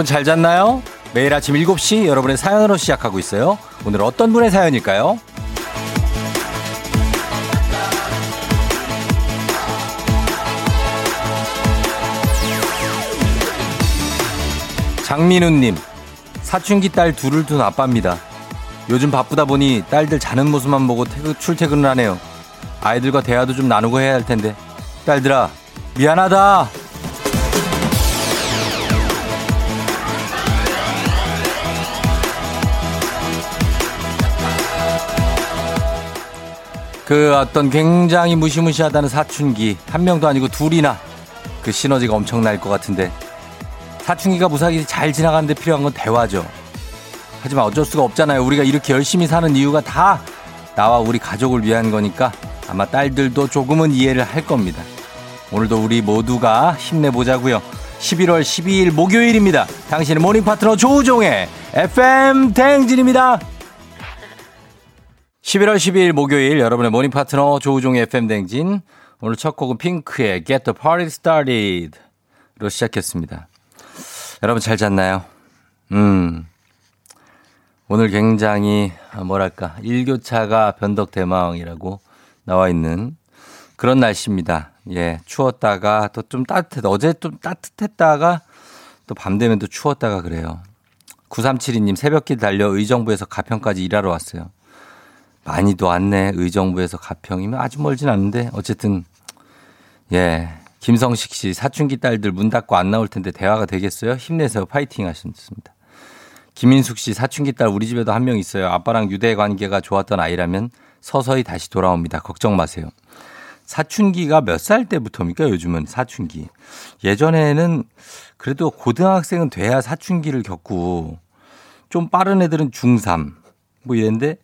여러분 잘 잤나요? 매일 아침 7시 여러분의 사연으로 시작하고 있어요. 오늘 어떤 분의 사연일까요? 장민우님, 사춘기 딸 둘을 둔 아빠입니다. 요즘 바쁘다 보니 딸들 자는 모습만 보고 퇴근, 출퇴근을 하네요. 아이들과 대화도 좀 나누고 해야 할 텐데. 딸들아, 미안하다. 그 어떤 굉장히 무시무시하다는 사춘기 한 명도 아니고 둘이나 그 시너지가 엄청날 것 같은데 사춘기가 무사히 잘 지나가는데 필요한 건 대화죠. 하지만 어쩔 수가 없잖아요. 우리가 이렇게 열심히 사는 이유가 다 나와 우리 가족을 위한 거니까 아마 딸들도 조금은 이해를 할 겁니다. 오늘도 우리 모두가 힘내보자고요. 11월 12일 목요일입니다. 당신의 모닝 파트너 조우종의 FM 대행진입니다. 11월 12일 목요일 여러분의 모닝 파트너 조우종의 FM 대행진 오늘 첫 곡은 핑크의 Get the Party Started 로 시작했습니다. 여러분 잘 잤나요? 음. 오늘 굉장히 뭐랄까 일교차가 변덕 대망이라고 나와 있는 그런 날씨입니다. 예, 추웠다가 또 좀 따뜻했다. 어제 좀 따뜻했다가 또 밤 되면 또 추웠다가 그래요. 9372님 새벽길 달려 의정부에서 가평까지 일하러 왔어요. 많이도 왔네. 의정부에서 가평이면 아주 멀진 않은데 어쨌든 예. 김성식 씨 사춘기 딸들 문 닫고 안 나올 텐데 대화가 되겠어요? 힘내세요. 파이팅 하셨습니다. 김인숙 씨 사춘기 딸 우리 집에도 한 명 있어요. 아빠랑 유대 관계가 좋았던 아이라면 서서히 다시 돌아옵니다. 걱정 마세요. 사춘기가 몇 살 때부터입니까? 요즘은 사춘기. 예전에는 그래도 고등학생은 돼야 사춘기를 겪고 좀 빠른 애들은 중3 뭐 이랬는데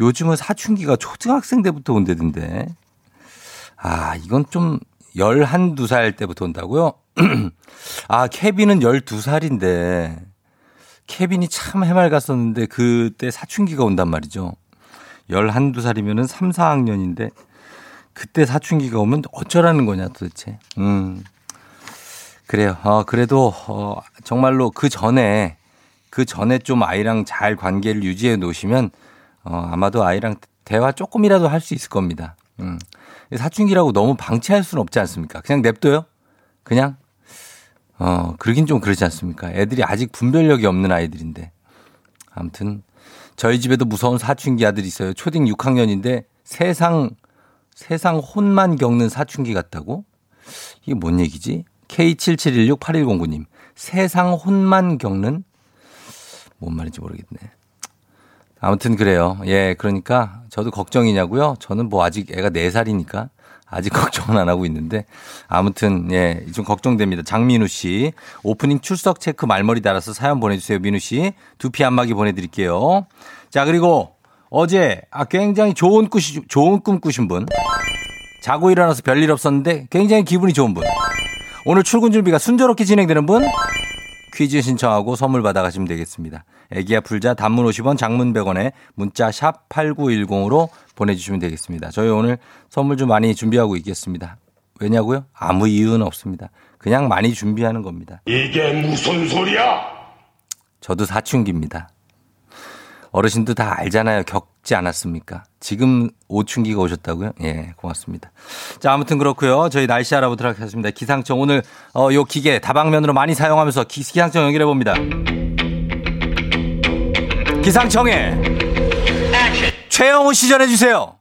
요즘은 사춘기가 초등학생 때부터 온대던데. 아, 이건 좀 열한 두살 때부터 온다고요? 아, 케빈은 열두 살인데 케빈이 참 해맑았었는데 그때 사춘기가 온단 말이죠. 열한 두 살이면은 3, 4학년인데 그때 사춘기가 오면 어쩌라는 거냐 도대체. 음. 그래요. 어, 그래도 어, 정말로 그 전에 그 전에 좀 아이랑 잘 관계를 유지해 놓으시면 어, 아마도 아이랑 대화 조금이라도 할 수 있을 겁니다. 음. 사춘기라고 너무 방치할 수는 없지 않습니까? 그냥 냅둬요? 그냥? 어, 그러긴 좀 그렇지 않습니까? 애들이 아직 분별력이 없는 아이들인데. 아무튼, 저희 집에도 무서운 사춘기 아들이 있어요. 초딩 6학년인데 세상, 세상 혼만 겪는 사춘기 같다고? 이게 뭔 얘기지? K77168109님. 세상 혼만 겪는? 뭔 말인지 모르겠네. 아무튼 그래요. 예, 그러니까 저도 걱정이냐고요? 저는 뭐 아직 애가 4살이니까 아직 걱정은 안 하고 있는데 아무튼 예, 좀 걱정됩니다. 장민우 씨 오프닝 출석 체크 말머리 달아서 사연 보내주세요. 민우 씨 두피 안마기 보내드릴게요. 자 그리고 어제 아 굉장히 좋은 꾸시 좋은 꿈 꾸신 분 자고 일어나서 별일 없었는데 굉장히 기분이 좋은 분 오늘 출근 준비가 순조롭게 진행되는 분 퀴즈 신청하고 선물 받아가시면 되겠습니다. 애기야 풀자 단문 50원 장문 100원에 문자 샵 8910으로 보내주시면 되겠습니다. 저희 오늘 선물 좀 많이 준비하고 있겠습니다. 왜냐고요? 아무 이유는 없습니다. 그냥 많이 준비하는 겁니다. 이게 무슨 소리야? 저도 사춘기입니다. 어르신도 다 알잖아요. 겪지 않았습니까? 지금 오춘기가 오셨다고요? 예, 고맙습니다. 자, 아무튼 그렇고요. 저희 날씨 알아보도록 하겠습니다. 기상청 오늘 어, 요 기계 다방면으로 많이 사용하면서 기, 기상청 연결해 봅니다. 기상청에 최영우 씨 전해 주세요.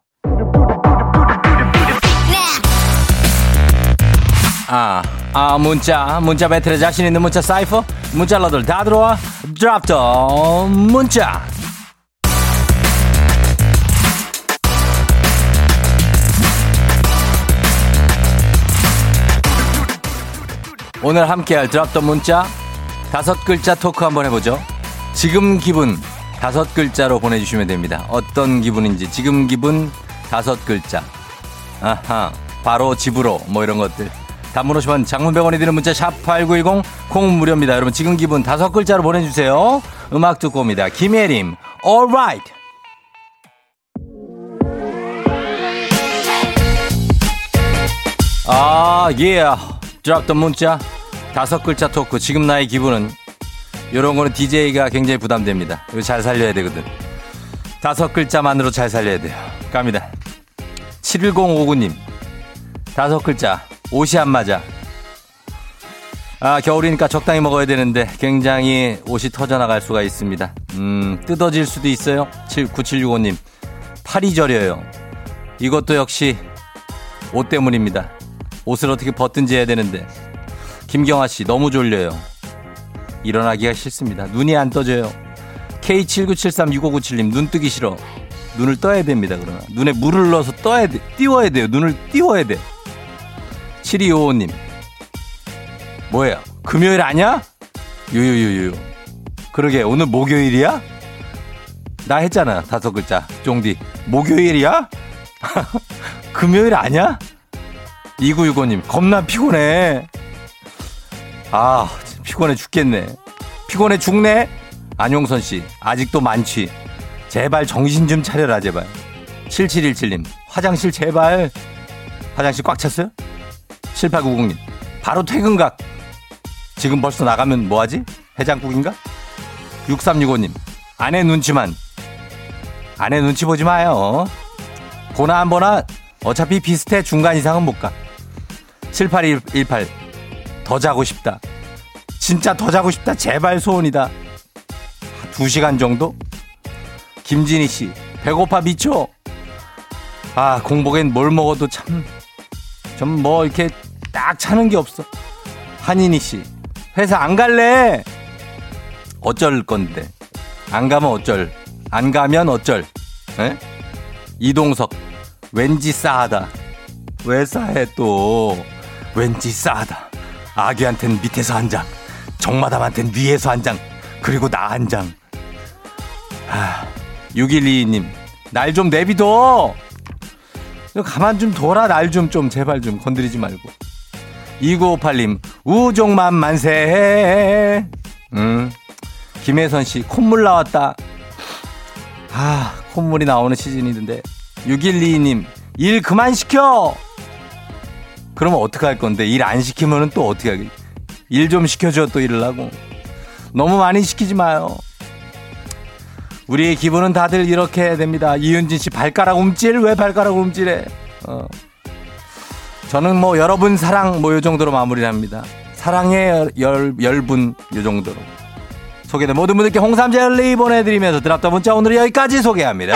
아, 아 문자 문자 배틀에 자신 있는 문자 사이퍼 문자러들 다 들어와 드랍 더 문자 오늘 함께할 드랍 더 문자 다섯 글자 토크 한번 해보죠. 지금 기분 다섯 글자로 보내주시면 됩니다. 어떤 기분인지 지금 기분 다섯 글자. 아하 바로 집으로 뭐 이런 것들. 단문 50원 장문병원이 드는 문자 샵8910 콩 무료입니다. 여러분 지금 기분 다섯 글자로 보내주세요. 음악 듣고 옵니다. 김예림 alright. 아, 예. 드랍 더 문자. 다섯 글자 토크. 지금 나의 기분은 요런 거는 DJ가 굉장히 부담됩니다. 이거 잘 살려야 되거든. 다섯 글자만으로 잘 살려야 돼요. 갑니다. 7059님. 다섯 글자. 옷이 안 맞아. 아, 겨울이니까 적당히 먹어야 되는데 굉장히 옷이 터져나갈 수가 있습니다. 음, 뜯어질 수도 있어요. 9765님. 팔이 저려요. 이것도 역시 옷 때문입니다. 옷을 어떻게 벗든지 해야 되는데. 김경아 씨, 너무 졸려요. 일어나기가 싫습니다. 눈이 안 떠져요. K79736597님, 눈 뜨기 싫어. 눈을 떠야 됩니다, 그러면. 눈에 물을 넣어서 떠야 돼. 띄워야 돼요. 눈을 띄워야 돼. 7255님, 뭐예요? 금요일 아니야? 유유유유. 그러게, 오늘 목요일이야? 나 했잖아, 다섯 글자. 쫑디. 목요일이야? 금요일 아니야? 2965님, 겁나 피곤해. 아, 피곤해 죽겠네. 피곤해 죽네? 안용선 씨, 아직도 많지. 제발 정신 좀 차려라, 제발. 7717님, 화장실 제발. 화장실 꽉 찼어요? 7890님, 바로 퇴근각. 지금 벌써 나가면 뭐하지? 해장국인가? 6365님, 아내 눈치만. 아내 눈치 보지 마요. 보나 안 보나 어차피 비슷해 중간 이상은 못 가. 7818, 더 자고 싶다. 진짜 더 자고 싶다. 제발 소원이다. 두 시간 정도? 김진희 씨, 배고파 미쳐. 아, 공복엔 뭘 먹어도 참, 좀 뭐 이렇게 딱 차는 게 없어. 한인희 씨, 회사 안 갈래? 어쩔 건데. 안 가면 어쩔. 안 가면 어쩔. 에? 이동석, 왠지 싸하다. 왜 싸해 또? 왠지 싸하다. 아기한텐 밑에서 한 장, 정마담한텐 위에서 한 장, 그리고 나 한 장. 아, 6122님, 날 좀 내비둬! 가만 좀 둬라, 날 좀, 좀, 제발 좀 건드리지 말고. 2958님, 우종만 만세. 음, 김혜선 씨, 콧물 나왔다. 아, 콧물이 나오는 시즌이던데. 6122님, 일 그만 시켜! 그러면 어떡할 건데? 일 안 시키면은 또 어떻게 하겠? 일좀 시켜줘, 또 일을 하고. 너무 많이 시키지 마요. 우리의 기분은 다들 이렇게 됩니다. 이윤진 씨 발가락 움찔? 왜 발가락 움찔해? 어. 저는 뭐 여러분 사랑 뭐 요 정도로 마무리를 합니다. 사랑의 열, 열분 요 정도로. 소개된 모든 분들께 홍삼 젤리 보내드리면서 드랍다 문자 오늘 여기까지 소개합니다.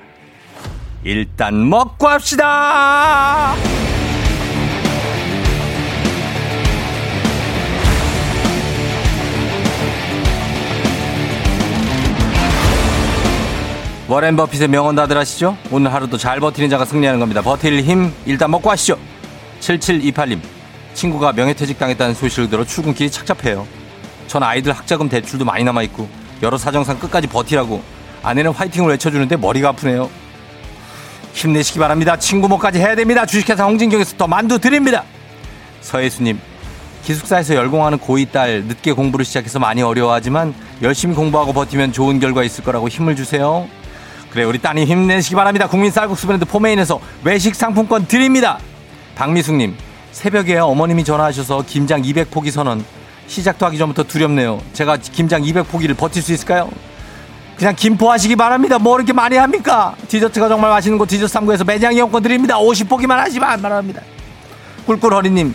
일단 먹고 합시다. 워렌 버핏의 명언 다들 아시죠? 오늘 하루도 잘 버티는 자가 승리하는 겁니다. 버틸 힘 일단 먹고 하시죠. 7728님 친구가 명예퇴직 당했다는 소식을 들어 출근길이 착잡해요. 전 아이들 학자금 대출도 많이 남아있고 여러 사정상 끝까지 버티라고 아내는 화이팅을 외쳐주는데 머리가 아프네요. 힘내시기 바랍니다. 친구 목까지 해야 됩니다. 주식회사 홍진경에서 더 만두 드립니다. 서혜수님 기숙사에서 열공하는 고2 딸 늦게 공부를 시작해서 많이 어려워하지만 열심히 공부하고 버티면 좋은 결과 있을 거라고 힘을 주세요. 그래 우리 따님 힘내시기 바랍니다. 국민 쌀국수 브랜드 포메인에서 외식 상품권 드립니다. 박미숙님 새벽에 어머님이 전화하셔서 김장 200포기 선언 시작도 하기 전부터 두렵네요. 제가 김장 200포기를 버틸 수 있을까요? 그냥 김포하시기 바랍니다. 뭐 이렇게 많이 합니까? 디저트가 정말 맛있는 곳 디저트 3구에서 매장 이용권 드립니다. 50포기만 하시면 바랍니다. 꿀꿀허리님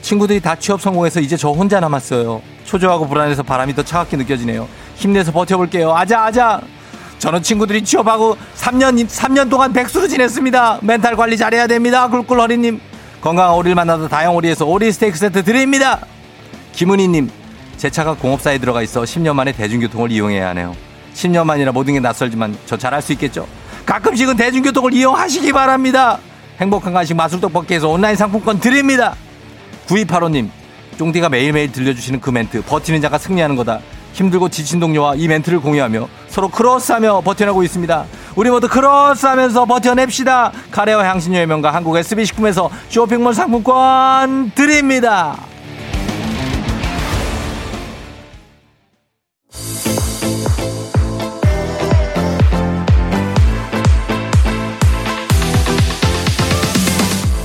친구들이 다 취업 성공해서 이제 저 혼자 남았어요. 초조하고 불안해서 바람이 더 차갑게 느껴지네요. 힘내서 버텨볼게요. 아자 아자. 저는 친구들이 취업하고 3년 3년 동안 백수로 지냈습니다. 멘탈 관리 잘해야 됩니다. 꿀꿀허리님 건강한 오리를 만나다 다영오리에서 오리 스테이크 세트 드립니다. 김은희님 제 차가 공업사에 들어가 있어 10년 만에 대중교통을 이용해야 하네요. 10년 만이라 모든 게 낯설지만 저 잘할 수 있겠죠. 가끔씩은 대중교통을 이용하시기 바랍니다. 행복한 간식 마술떡볶이에서 온라인 상품권 드립니다. 9285님, 쫑디가 매일매일 들려주시는 그 멘트, 버티는 자가 승리하는 거다. 힘들고 지친 동료와 이 멘트를 공유하며 서로 크로스하며 버텨내고 있습니다. 우리 모두 크로스하면서 버텨냅시다. 카레와 향신료의 명가 한국 SB식품에서 쇼핑몰 상품권 드립니다.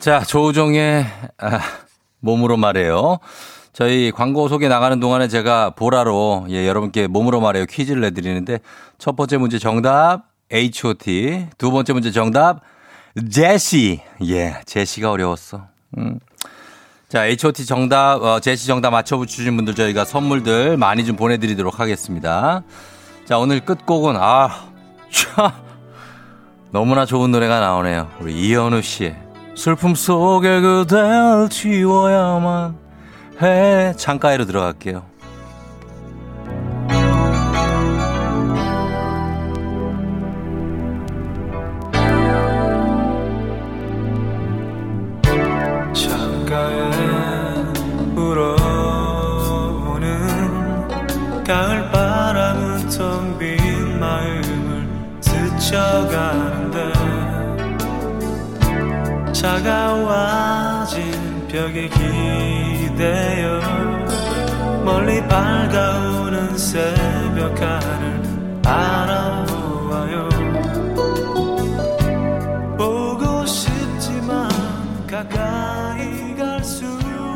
자, 조우종의 아, 몸으로 말해요. 저희 광고 소개 나가는 동안에 제가 보라로 예, 여러분께 몸으로 말해요 퀴즈를 내드리는데 첫 번째 문제 정답 H.O.T. 두 번째 문제 정답 제시. 예, 제시가 어려웠어. 음. 자, H.O.T. 정답, 어, 제시 정답 맞춰주신 분들 저희가 선물들 많이 좀 보내드리도록 하겠습니다. 자, 오늘 끝곡은, 아, 차, 너무나 좋은 노래가 나오네요. 우리 이현우 씨의 슬픔 속에 그댈 지워야만 해. 창가에로 들어갈게요. 차가워진 벽에 기대어 멀리 밝아오는 새벽 하늘 바라보아요. 보고 싶지만 가까이 갈 수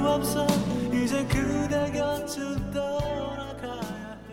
없어 이제 그대 곁을 떠나가야 해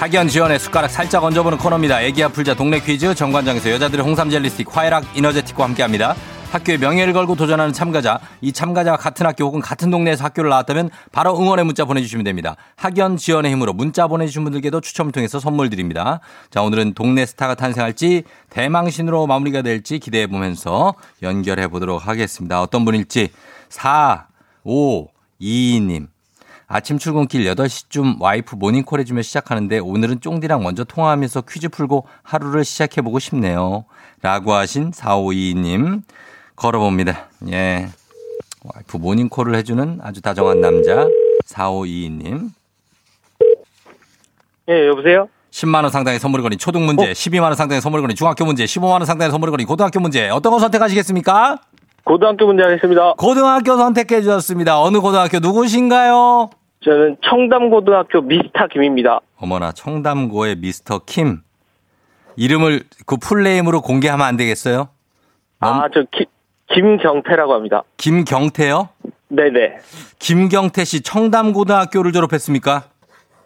학연 지원의 숟가락 살짝 얹어보는 코너입니다. 애기야 풀자 동네 퀴즈 정관장에서 여자들의 홍삼 젤리 스틱 화해락 이너제틱과 함께합니다. 학교의 명예를 걸고 도전하는 참가자, 이 참가자와 같은 학교 혹은 같은 동네에서 학교를 나왔다면 바로 응원의 문자 보내주시면 됩니다. 학연 지원의 힘으로 문자 보내주신 분들께도 추첨을 통해서 선물 드립니다. 자, 오늘은 동네 스타가 탄생할지 대망신으로 마무리가 될지 기대해 보면서 연결해 보도록 하겠습니다. 어떤 분일지 4, 5, 2님. 아침 출근길 8시쯤 와이프 모닝콜 해주며 시작하는데 오늘은 쫑디랑 먼저 통화하면서 퀴즈 풀고 하루를 시작해보고 싶네요. 라고 하신 4522님. 걸어봅니다. 예. 와이프 모닝콜을 해주는 아주 다정한 남자 4522님. 예, 여보세요? 10만 원 상당의 선물을 거린 초등 문제, 12만 원 상당의 선물을 거린 중학교 문제, 15만 원 상당의 선물을 거린 고등학교 문제. 어떤 거 선택하시겠습니까? 고등학교 문제 하겠습니다. 고등학교 선택해 주셨습니다. 어느 고등학교 누구신가요? 저는 청담고등학교 미스타 김입니다. 어머나 청담고의 미스터 킴 이름을 그 풀네임으로 공개하면 안 되겠어요? 아, 저 기, 김경태라고 합니다. 김경태요? 네네. 김경태 씨 청담고등학교를 졸업했습니까?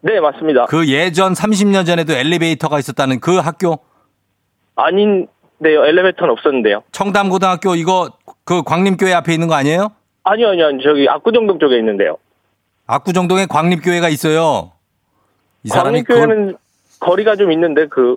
네, 맞습니다. 그 예전 30년 전에도 엘리베이터가 있었다는 그 학교 아닌데요. 엘리베이터는 없었는데요. 청담고등학교 이거 그 광림교회 앞에 있는 거 아니에요? 아니요. 아니요. 저기 압구정동 쪽에 있는데요. 압구정동에 광림교회가 있어요. 이 사람이 그걸 광림교회는 거리가 좀 있는데 그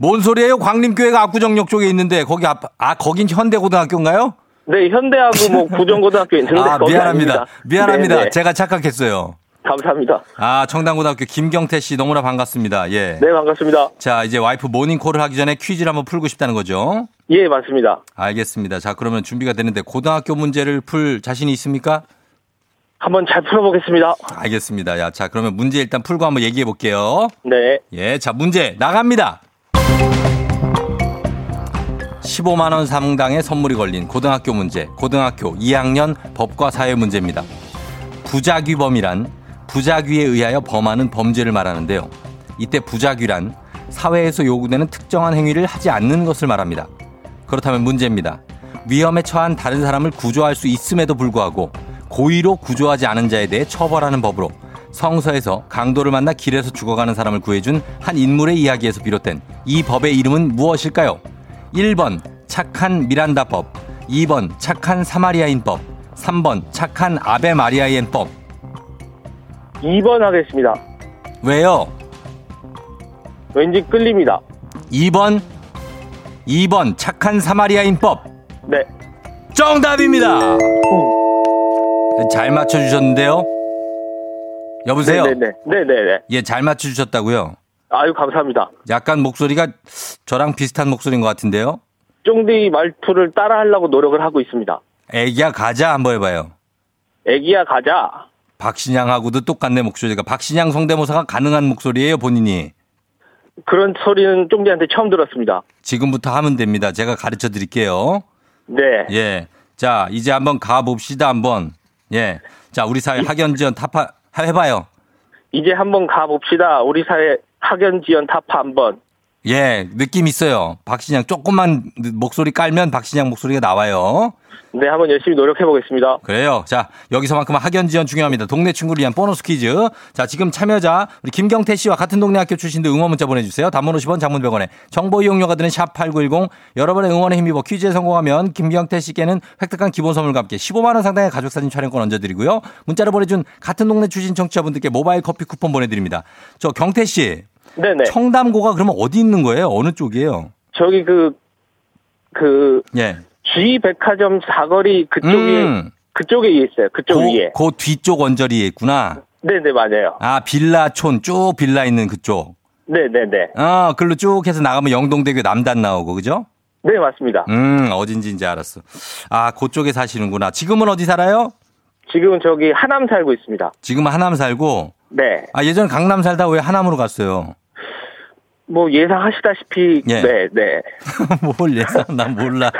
뭔 소리예요? 광림교회가 압구정역 쪽에 있는데 거기 앞, 아 거긴 현대고등학교인가요? 네, 현대하고 뭐 구정고등학교 있는데 아 미안합니다. 아닙니다. 미안합니다. 네, 네. 제가 착각했어요. 감사합니다. 아 청담고등학교 김경태 씨 너무나 반갑습니다. 예. 네, 반갑습니다. 자 이제 와이프 모닝콜을 하기 전에 퀴즈를 한번 풀고 싶다는 거죠. 예, 맞습니다. 알겠습니다. 자 그러면 준비가 되는데 고등학교 문제를 풀 자신이 있습니까? 한번 잘 풀어보겠습니다. 알겠습니다. 야, 자 그러면 문제 일단 풀고 한번 얘기해 볼게요. 네. 예, 자 문제 나갑니다. 15만 원 상당의 선물이 걸린 고등학교 문제, 고등학교 2학년 법과 사회 문제입니다. 부작위범이란 부작위에 의하여 범하는 범죄를 말하는데요. 이때 부작위란 사회에서 요구되는 특정한 행위를 하지 않는 것을 말합니다. 그렇다면 문제입니다. 위험에 처한 다른 사람을 구조할 수 있음에도 불구하고 고의로 구조하지 않은 자에 대해 처벌하는 법으로 성서에서 강도를 만나 길에서 죽어가는 사람을 구해준 한 인물의 이야기에서 비롯된 이 법의 이름은 무엇일까요? 1번 착한 미란다법, 2번 착한 사마리아인법, 3번 착한 아베 마리아인법. 2번 하겠습니다. 왜요? 왠지 끌립니다. 2번 2번 착한 사마리아인법. 네. 정답입니다. 잘 맞춰 주셨는데요. 여보세요? 네네네. 네네네. 예, 잘 맞춰 주셨다고요. 아유, 감사합니다. 약간 목소리가 저랑 비슷한 목소리인 것 같은데요. 쫑디 말투를 따라 하려고 노력을 하고 있습니다. 애기야 가자 한번 해봐요. 애기야 가자. 박신양하고도 똑같네 목소리가. 박신양 성대모사가 가능한 목소리예요 본인이. 그런 소리는 쫑디한테 처음 들었습니다. 지금부터 하면 됩니다. 제가 가르쳐 드릴게요. 네. 예. 자 이제 한번 가봅시다 한번. 예. 자 우리 사회 학연 지원 타파 해봐요. 이제 한번 가봅시다. 우리 사회 학연 지연 타파 한번. 예, 느낌 있어요. 박신양 조금만 목소리 깔면 박신양 목소리가 나와요. 네, 한번 열심히 노력해 보겠습니다. 그래요. 자, 여기서만큼 학연 지원 중요합니다. 동네 친구를 위한 보너스 퀴즈. 자, 지금 참여자 우리 김경태 씨와 같은 동네 학교 출신들 응원 문자 보내주세요. 단문 50원, 장문 100원에 정보 이용료가 드는 샵 8910. 여러분의 응원에 힘입어 퀴즈에 성공하면 김경태 씨께는 획득한 기본 선물과 함께 15만 원 상당의 가족 사진 촬영권 얹어드리고요. 문자를 보내준 같은 동네 출신 청취자분들께 모바일 커피 쿠폰 보내드립니다. 저 경태 씨, 네네. 청담고가 그러면 어디 있는 거예요? 어느 쪽이에요? 저기 그, 그, 예. G 백화점 사거리 그쪽에, 음. 그쪽에 있어요. 그쪽 위에. 그, 그 뒤쪽 언저리에 있구나. 네네, 맞아요. 아, 빌라촌 쭉 빌라 있는 그쪽. 네네네. 아, 글로 쭉 해서 나가면 영동대교 남단 나오고, 그죠? 네, 맞습니다. 음, 어딘지 이제 알았어. 아, 그쪽에 사시는구나. 지금은 어디 살아요? 지금은 저기 하남 살고 있습니다. 지금은 하남 살고, 네. 아, 예전에 강남 살다 왜 하남으로 갔어요? 뭐 예상하시다시피 예. 네, 네. 뭘 예상, 난 몰라.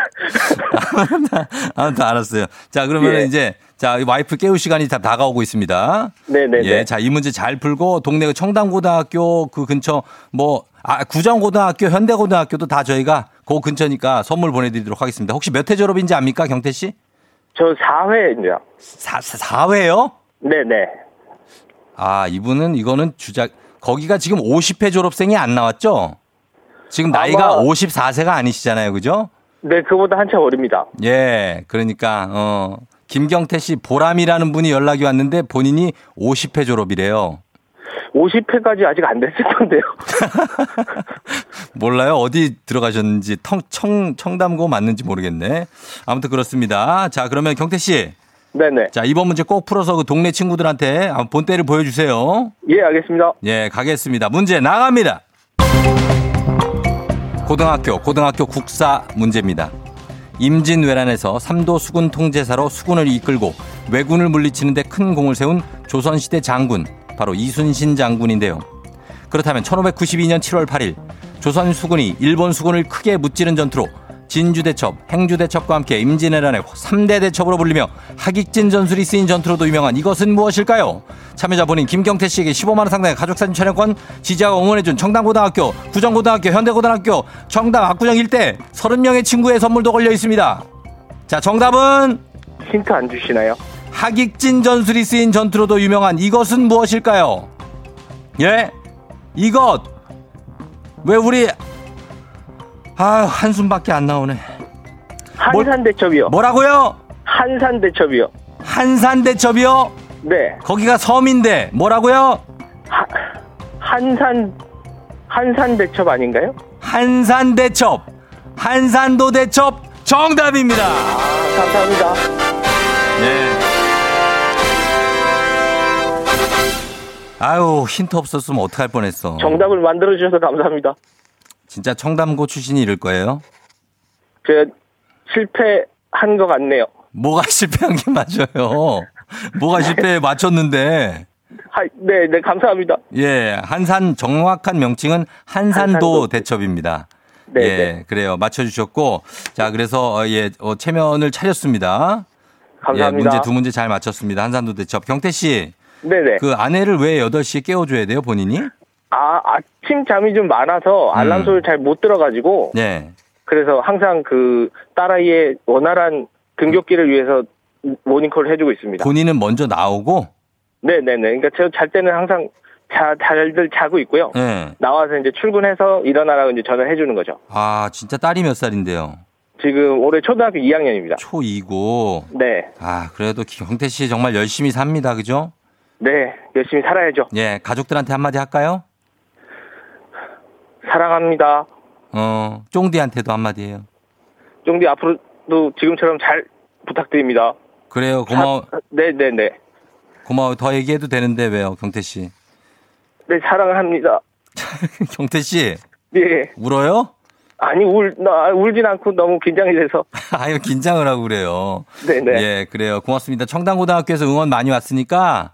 아무튼 알았어요. 자, 그러면 예. 이제, 자, 이 와이프 깨울 시간이 다 다가오고 있습니다. 네, 네, 예, 네. 자, 이 문제 잘 풀고, 동네 그 청담고등학교 그 근처, 뭐, 아, 구정고등학교, 현대고등학교도 다 저희가 그 근처니까 선물 보내 드리도록 하겠습니다. 혹시 몇 회 졸업인지 압니까, 경태 씨? 저 4회입니다. 사, 사 4회요? 네, 네. 아, 이분은 이거는 주작, 거기가 지금 50회 졸업생이 안 나왔죠? 지금 나이가 아마- 54세가 아니시잖아요, 그죠? 네, 그보다 한참 어립니다. 예, 그러니까, 어, 김경태 씨 보람이라는 분이 연락이 왔는데 본인이 50회 졸업이래요. 50회까지 아직 안 됐을 건데요. 몰라요? 어디 들어가셨는지, 청, 청, 청담고 맞는지 모르겠네. 아무튼 그렇습니다. 자, 그러면 경태 씨. 네네. 자, 이번 문제 꼭 풀어서 그 동네 친구들한테 본때를 보여주세요. 예, 알겠습니다. 예, 가겠습니다. 문제 나갑니다. 고등학교, 고등학교 국사 문제입니다. 임진왜란에서 삼도 수군 통제사로 수군을 이끌고 왜군을 물리치는데 큰 공을 세운 조선시대 장군, 바로 이순신 장군인데요. 그렇다면 1592년 7월 8일 조선 수군이 일본 수군을 크게 무찌른 전투로 진주대첩, 행주대첩과 함께 임진왜란의 3대 대첩으로 불리며 하객진 전술이 쓰인 전투로도 유명한 이것은 무엇일까요? 참여자 본인 김경태 씨에게 15만 원 상당의 가족사진 촬영권, 지지하고 응원해준 청담고등학교, 구정고등학교, 현대고등학교, 청담 압구정 일대 30명의 친구의 선물도 걸려 있습니다. 자, 정답은 힌트 안 주시나요? 하객진 전술이 쓰인 전투로도 유명한 이것은 무엇일까요? 예? 이것! 왜 우리, 아 한숨밖에 안 나오네. 한산대첩이요. 뭐 라고요? 한산대첩이요. 한산대첩이요? 네. 거기가 섬인데, 뭐라고요? 하, 한산, 한산대첩 아닌가요? 한산대첩. 한산도 대첩 정답입니다. 아, 감사합니다. 예. 아유, 힌트 없었으면 어떡할 뻔했어. 정답을 만들어 주셔서 감사합니다. 진짜 청담고 출신이 이럴 거예요? 제가 실패한 것 같네요. 뭐가 실패한 게 맞아요. 뭐가 실패에 맞췄는데. 하, 네, 네, 감사합니다. 예, 한산 정확한 명칭은 한산도, 한산도. 대첩입니다. 네, 예, 네. 그래요. 맞춰주셨고, 자, 그래서 어, 예, 어, 체면을 차렸습니다. 예, 감사합니다. 문제 두 문제 잘 맞췄습니다. 한산도 대첩. 경태 씨, 네네. 그 아내를 왜 8시에 깨워줘야 돼요, 본인이? 아, 아침 잠이 좀 많아서 알람 음. 소리를 잘못 들어가지고, 네. 그래서 항상 그 딸아이의 원활한 등교길을 위해서 모닝콜을 해주고 있습니다. 본인은 먼저 나오고, 네네네. 그러니까 제가 잘 때는 항상 자, 잘들 자고 있고요. 예. 나와서 이제 출근해서 일어나라고 이제 전화를 해주는 거죠. 아, 진짜 딸이 몇 살인데요? 지금 올해 초등학교 2학년입니다. 초2고. 네. 아, 그래도 경태 씨 정말 열심히 삽니다. 그죠? 네. 열심히 살아야죠. 예, 가족들한테 한마디 할까요? 사랑합니다. 어, 쫑디한테도 한마디 해요. 쫑디 앞으로도 지금처럼 잘 부탁드립니다. 그래요. 고마워. 사- 네 네 네. 고마워. 더 얘기해도 되는데 왜요, 경태 씨? 네, 사랑을 합니다. 경태 씨, 예. 울어요? 아니, 울, 나, 울진 않고 너무 긴장이 돼서. 아유, 긴장을 하고 그래요. 네네. 예, 그래요. 고맙습니다. 청담고등학교에서 응원 많이 왔으니까,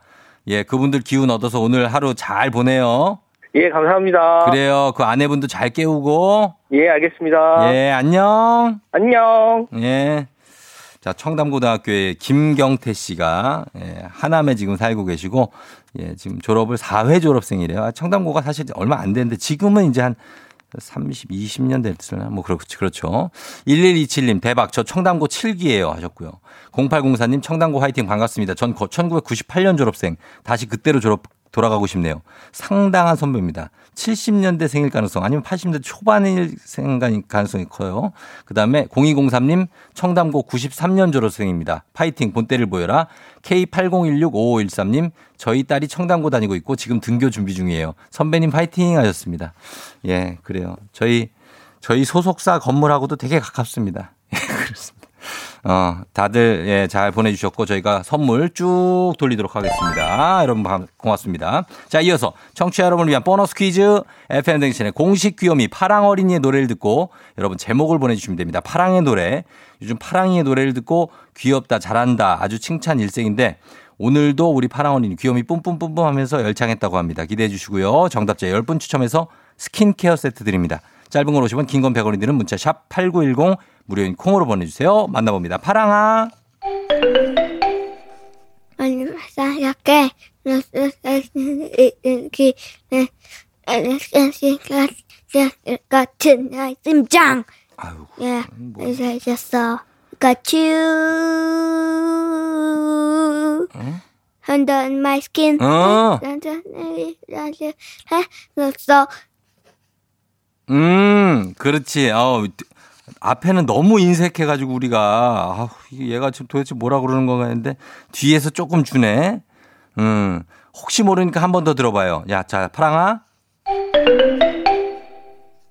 예, 그분들 기운 얻어서 오늘 하루 잘 보내요. 예, 감사합니다. 그래요. 그 아내분도 잘 깨우고, 예, 알겠습니다. 예, 안녕. 안녕. 예. 자, 청담고등학교의 김경태 씨가, 예, 하남에 지금 살고 계시고, 예, 지금 졸업을 4회 졸업생이래요. 아, 청담고가 사실 얼마 안 됐는데, 지금은 이제 한 30, 20년 됐으나, 뭐, 그렇죠. 그렇죠. 1127님, 대박. 저 청담고 7기예요 하셨고요. 0804님, 청담고 화이팅 반갑습니다. 전 1998년 졸업생. 다시 그때로 졸업, 돌아가고 싶네요. 상당한 선배입니다. 70년대 생일 가능성 아니면 80년대 초반일 생각 가능성이 커요. 그 다음에 0203님 청담고 93년 졸업생입니다. 파이팅 본때를 보여라. K80165513님 저희 딸이 청담고 다니고 있고 지금 등교 준비 중이에요. 선배님 파이팅 하셨습니다. 예, 그래요. 저희 저희 소속사 건물하고도 되게 가깝습니다. 예, 그렇습니다. 어, 다들, 예, 잘 보내주셨고, 저희가 선물 쭉 돌리도록 하겠습니다. 여러분, 감- 고맙습니다. 자, 이어서 청취자 여러분을 위한 보너스 퀴즈, FM등신의 공식 귀요미 파랑 어린이의 노래를 듣고, 여러분 제목을 보내주시면 됩니다. 파랑의 노래. 요즘 파랑이의 노래를 듣고, 귀엽다, 잘한다, 아주 칭찬 일생인데, 오늘도 우리 파랑 어린이 귀요미 뿜뿜뿜뿜 하면서 열창했다고 합니다. 기대해 주시고요. 정답자 10분 추첨해서 스킨케어 세트 드립니다. 짧은 걸 오시면 긴건 100원이 드는 문자 샵 8910 무료인 콩으로 보내주세요. 만나봅니다. 파랑아. 이렇게 같은 심장 아유, 예 뭐. 이제였어 Got you under my skin 어. 음, 그렇지. 어, 앞에는 너무 인색해가지고 우리가, 아, 얘가 지금 도대체 뭐라 그러는 건가 했는데, 뒤에서 조금 주네. 음, 혹시 모르니까 한 번 더 들어봐요. 야, 자, 파랑아.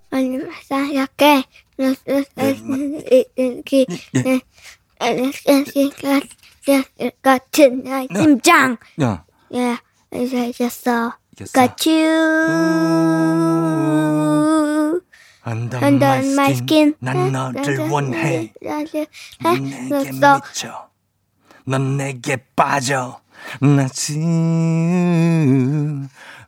아니 이렇게 같은 나의 심장 야, 예 이제였어 이겼어. Got you under under my my skin. 난 너를 원해. 내게 미쳐. 넌 내게 빠져. 나 지금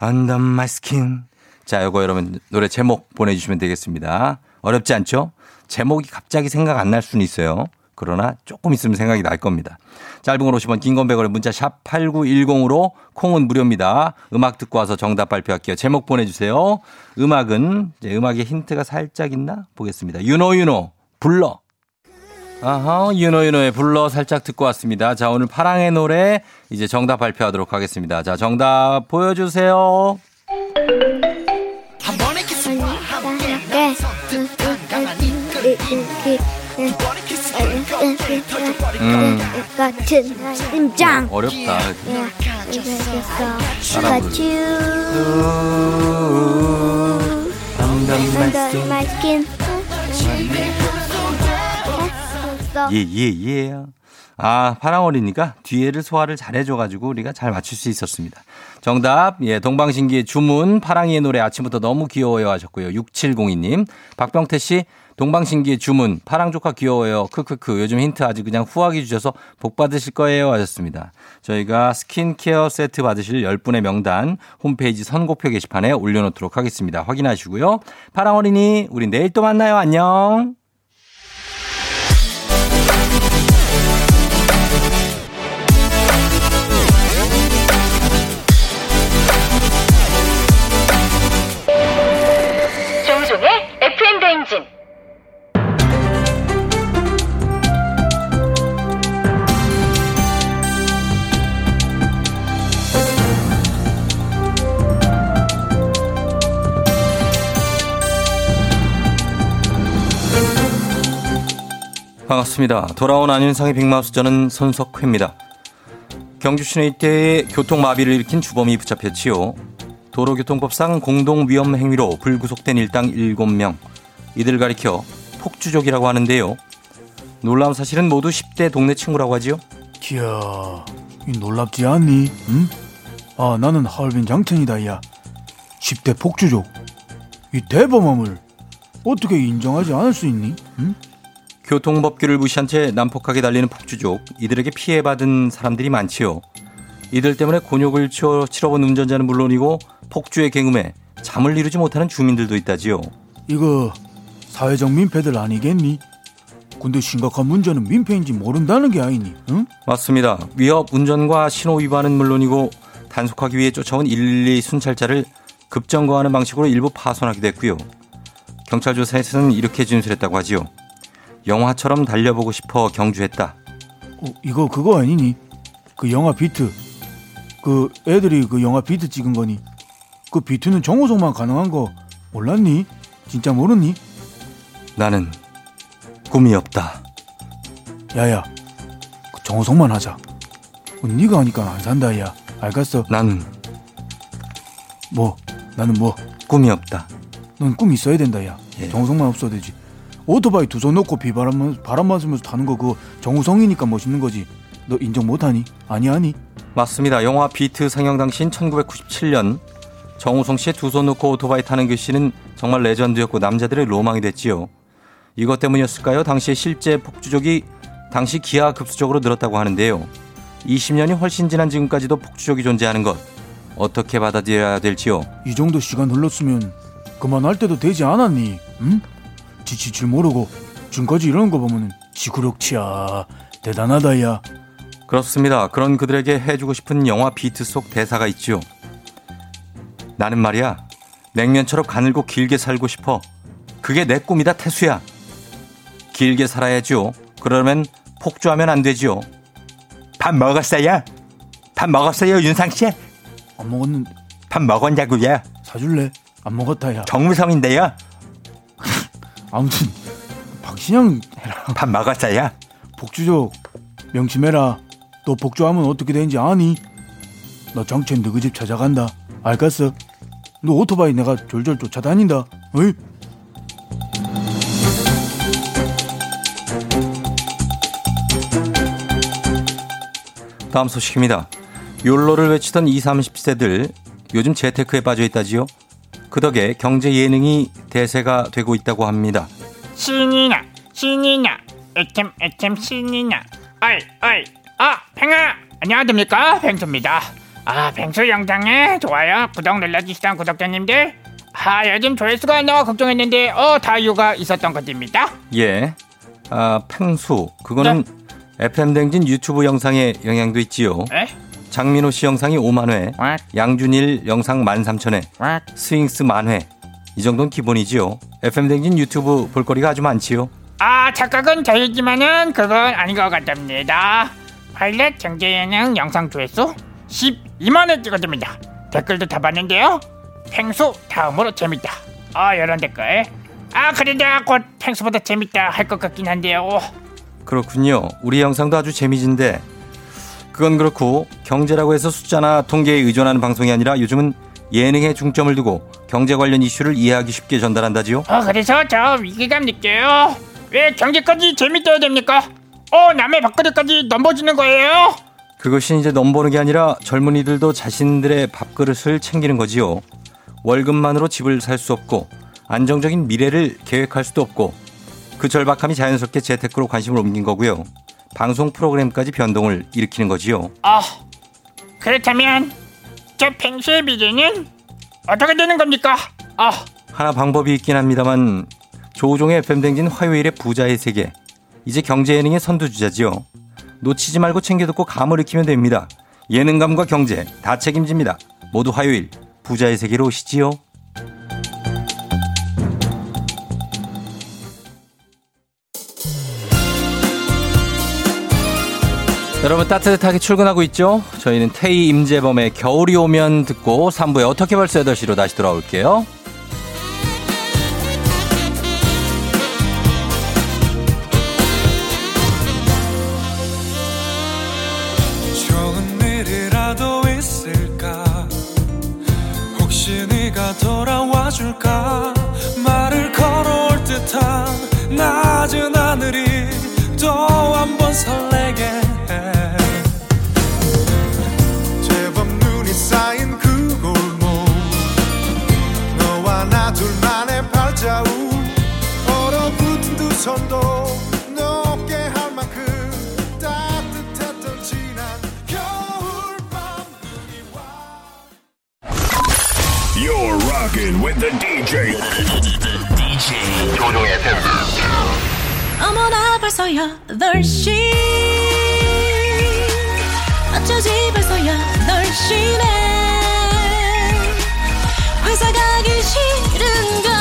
under my skin. 자, 요거 여러분 노래 제목 보내주시면 되겠습니다. 어렵지 않죠? 제목이 갑자기 생각 안 날 수는 있어요. 그러나 조금 있으면 생각이 날 겁니다. 짧은 걸 오시면 긴건 100원에 문자 샵 8910으로 콩은 무료입니다. 음악 듣고 와서 정답 발표할게요. 제목 보내주세요. 음악은 이제 음악에 힌트가 살짝 있나 보겠습니다. 유노 유노 불러. 아하, 유노유노의 불러 살짝 듣고 왔습니다. 자, 오늘 파랑의 노래 이제 정답 발표하도록 하겠습니다. 자, 정답 보여주세요. 음. 같은 나의 심장 어렵다. 예 이제였어 따라 Got you under my under skin. my skin 했어 예, 예, 예. 아, 파랑어리니까 뒤에를 소화를 잘해줘가지고 우리가 잘 맞출 수 있었습니다. 정답, 예, 동방신기의 주문, 파랑이의 노래 아침부터 너무 귀여워요 하셨고요. 6702님. 박병태 씨, 동방신기의 주문, 파랑조카 귀여워요. 크크크. 요즘 힌트 아주 그냥 후하게 주셔서 복 받으실 거예요 하셨습니다. 저희가 스킨케어 세트 받으실 10분의 명단 홈페이지 선곡표 게시판에 올려놓도록 하겠습니다. 확인하시고요. 파랑어린이, 우리 내일 또 만나요. 안녕. 반갑습니다. 돌아온 안윤상의 빅마우스 저는 손석회입니다. 경주 시내 일대에 교통마비를 일으킨 주범이 붙잡혔지요. 도로교통법상 공동위험 행위로 불구속된 일당 7명. 이들 가리켜 폭주족이라고 하는데요. 놀라운 사실은 모두 10대 동네 친구라고 하지요. 기야, 이 놀랍지 않니? 응? 아, 나는 하얼빈 장천이다, 야. 10대 폭주족. 이 대범함을 어떻게 인정하지 않을 수 있니? 응? 교통법규를 무시한 채 난폭하게 달리는 폭주족. 이들에게 피해받은 사람들이 많지요. 이들 때문에 곤욕을 치러, 치러본 운전자는 물론이고 폭주의 경음에 잠을 이루지 못하는 주민들도 있다지요. 이거 사회적 민폐들 아니겠니? 근데 심각한 문제는 민폐인지 모른다는 게 아니니? 응? 맞습니다. 위협 운전과 신호 위반은 물론이고 단속하기 위해 쫓아온 112 순찰차를 급정거하는 방식으로 일부 파손하기도 했고요. 경찰 조사에서는 이렇게 진술했다고 하지요. 영화처럼 달려보고 싶어 경주했다. 어, 이거 그거 아니니? 그 영화 비트. 그 애들이 그 영화 비트 찍은 거니? 그 비트는 정우성만 가능한 거 몰랐니? 진짜 모르니? 나는 꿈이 없다. 야야, 그 정우성만 하자. 그 네가 하니까 안 산다 야. 알겠어? 나는 뭐? 나는 뭐? 꿈이 없다. 넌 꿈 있어야 된다 야. 예. 정우성만 없어도 되지. 오토바이 두 손 놓고 비바람 바람 맞으면서 타는 거 그거 정우성이니까 멋있는 거지. 너 인정 못하니? 아니 아니. 맞습니다. 영화 비트 상영 당시인 1997년 정우성 씨의 두 손 놓고 오토바이 타는 그 씬은 정말 레전드였고 남자들의 로망이 됐지요. 이것 때문이었을까요? 당시에 실제 폭주족이 당시 기하급수적으로 늘었다고 하는데요. 20년이 훨씬 지난 지금까지도 폭주족이 존재하는 것 어떻게 받아들여야 될지요? 이 정도 시간 흘렀으면 그만할 때도 되지 않았니? 응? 지칠 줄 모르고 지금까지 이러는 거 보면은 지구력치야 대단하다 야. 그렇습니다. 그런 그들에게 해주고 싶은 영화 비트 속 대사가 있지요. 나는 말이야 냉면처럼 가늘고 길게 살고 싶어. 그게 내 꿈이다 태수야. 길게 살아야죠. 그러면 폭주하면 안 되지요. 밥 먹었어요? 밥 먹었어요 윤상 씨? 안 먹었는데 밥 먹었냐고요? 사줄래? 안 먹었다 야. 정우성인데요. 아무튼 박신양 해라. 밥 먹었어요? 복주족 명심해라. 너 복주하면 어떻게 되는지 아니? 너 정첸 너그 집 찾아간다. 알겠어? 너 오토바이 내가 졸졸 쫓아다닌다. 어이? 다음 소식입니다. 욜로를 외치던 20, 30세들 요즘 재테크에 빠져 있다지요. 그 덕에 경제 예능이 대세가 되고 있다고 합니다. 신이나 신이나 애템 애템 신이나 어이 어이 아 팽아 안녕하십니까 팽수입니다 아 팽수 영상에 좋아요 구독 눌러주시던 구독자님들 아 요즘 조회수가 안 나와 걱정했는데 어 다 이유가 있었던 것입니다 예. 아, 팽수. 그거는 FM 댕진 유튜브 영상에 영향도 있지요. 에? 장민호 씨 영상이 5만 회, 와, 양준일 영상 13,000회, 와. 스윙스 만 회. 이 정도는 기본이지요. FM 댕진 유튜브 볼거리가 아주 많지요. 아 착각은 저이지만은 그건 아닌 것 같답니다 파일럿 경제예능 영상 조회수 12만원 찍어줍니다 댓글도 다 봤는데요 팽수 다음으로 재밌다 아 이런 댓글 아 그래도 곧 팽수보다 재밌다 할 것 같긴 한데요 그렇군요. 우리 영상도 아주 재미진데 그건 그렇고 경제라고 해서 숫자나 통계에 의존하는 방송이 아니라 요즘은 예능에 중점을 두고 경제 관련 이슈를 이해하기 쉽게 전달한다지요. 어 그래서 저 위기감 느껴요 왜 경제까지 재밌어야 됩니까 어 남의 밥그릇까지 넘버지는 거예요 그것이 이제 넘보는 게 아니라 젊은이들도 자신들의 밥그릇을 챙기는 거지요. 월급만으로 집을 살 수 없고 안정적인 미래를 계획할 수도 없고 그 절박함이 자연스럽게 재테크로 관심을 옮긴 거고요. 방송 프로그램까지 변동을 일으키는 거지요. 아 그렇다면 저 팽수의 미래는 어떻게 되는 겁니까 아 하나 방법이 있긴 합니다만 조우종의 FM댕진 화요일의 부자의 세계 이제 경제 예능의 선두주자지요. 놓치지 말고 챙겨 듣고 감을 익히면 됩니다. 예능감과 경제 다 책임집니다. 모두 화요일 부자의 세계로 오시지요. 여러분 따뜻하게 출근하고 있죠? 저희는 태희 임재범의 겨울이 오면 듣고 3부에 어떻게 벌써 8시로 다시 돌아올게요. 8시 어쩌지 벌써 8시네. 회사 가기 싫은걸.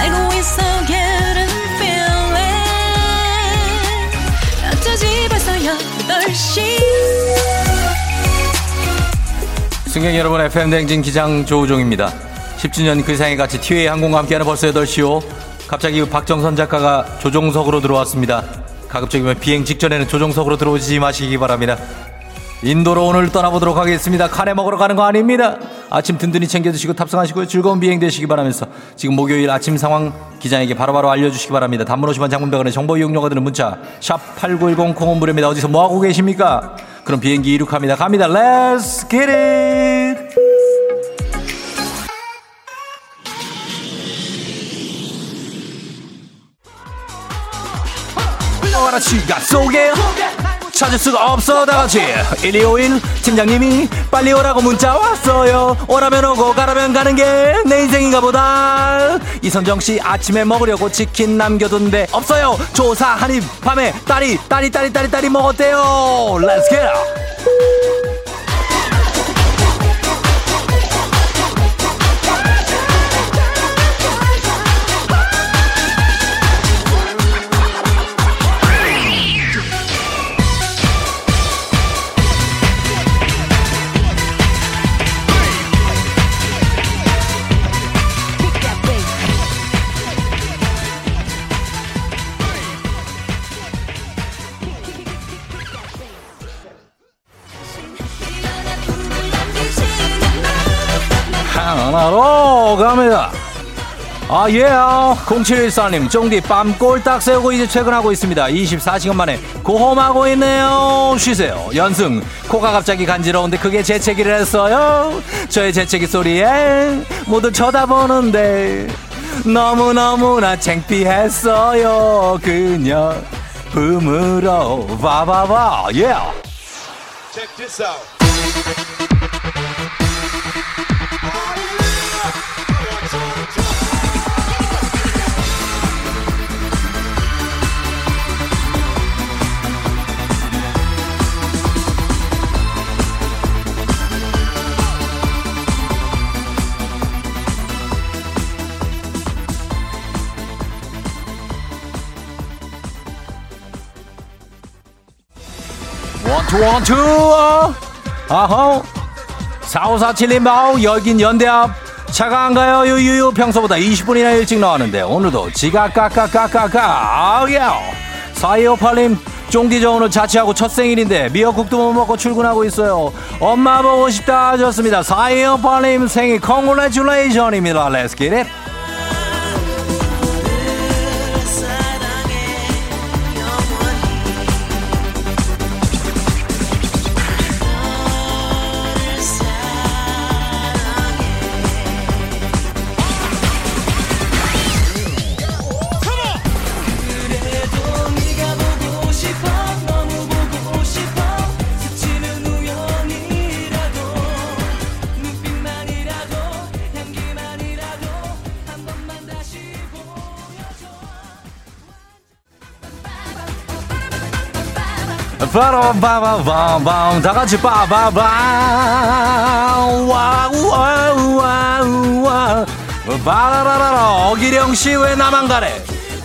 알고 있어 getting feeling. 어쩌지 벌써 8시. 승객 여러분 FM 댕진 기장 조우종입니다. 10주년 그 이상의 가치 티웨이 항공과 함께하는 벌써 8시요. 갑자기 박정선 작가가 조종석으로 들어왔습니다. 가급적이면 비행 직전에는 조종석으로 들어오지 마시기 바랍니다. 인도로 오늘 떠나보도록 하겠습니다. 카레 먹으러 가는 거 아닙니다. 아침 든든히 챙겨 드시고 탑승하시고요. 즐거운 비행 되시기 바라면서 지금 목요일 아침 상황 기장에게 바로바로 알려주시기 바랍니다. 단문 50원 장문병원의 정보 이용료가 드는 문자 샵 8910 콩은 무료입니다. 어디서 뭐하고 계십니까? 그럼 비행기 이륙합니다. 갑니다. Let's get it! 어라 지가 속에 찾을 수가 없어 다 같이. 1251 팀장님이 빨리 오라고 문자 왔어요. 오라면 오고 가라면 가는 게 내 인생인가 보다. 이선정 씨 아침에 먹으려고 치킨 남겨둔데 없어요. 조사 한입 밤에 딸이 딸이 딸이 딸이 딸이 먹었대요? 렛츠 겟 하나로 갑니다. 아, 예. 0714님, 쫑디 빰 꼴딱 세우고 이제 퇴근하고 있습니다. 24시간 만에 고홈하고 있네요. 쉬세요. 연승, 코가 갑자기 간지러운데 그게 재채기를 했어요. 저의 재채기 소리에 모두 쳐다보는데 너무너무나 창피했어요. 그녀 붐으로 봐봐봐. 예. Check out. one two one two 아호 4547님 아우 여긴 연대 앞. 차가 안 가요. 유유유 평소보다 20분이나 일찍 나왔는데 오늘도 지각 까까까까까. 아우야. 4258님 쫑디 저 오늘 자취하고 첫 생일인데 미역국도 못 먹고 출근하고 있어요. 엄마 보고 싶다 하셨습니다. 4258님 생일 congratulation입니다. Let's get it 바로 바바밤밤 다 같이 바바밤 와우와우와우와 바라라라라 어기령 씨 왜 나만 가래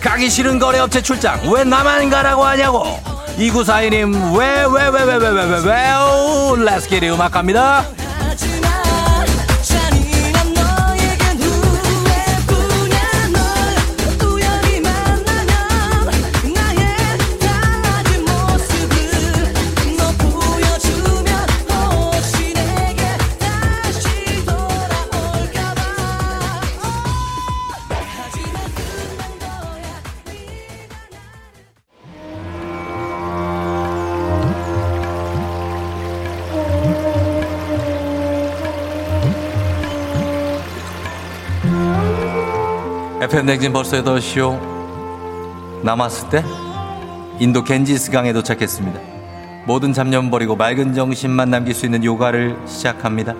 가기 싫은 거래업체 출장 왜 나만 가라고 하냐고 2942님 왜 왜 왜 왜 왜 왜 왜왜 Let's get it 음악 갑니다 FM 냉진 벌써 8시요 남았을 때 인도 겐지스강에 도착했습니다. 모든 잡념 버리고 맑은 정신만 남길 수 있는 요가를 시작합니다.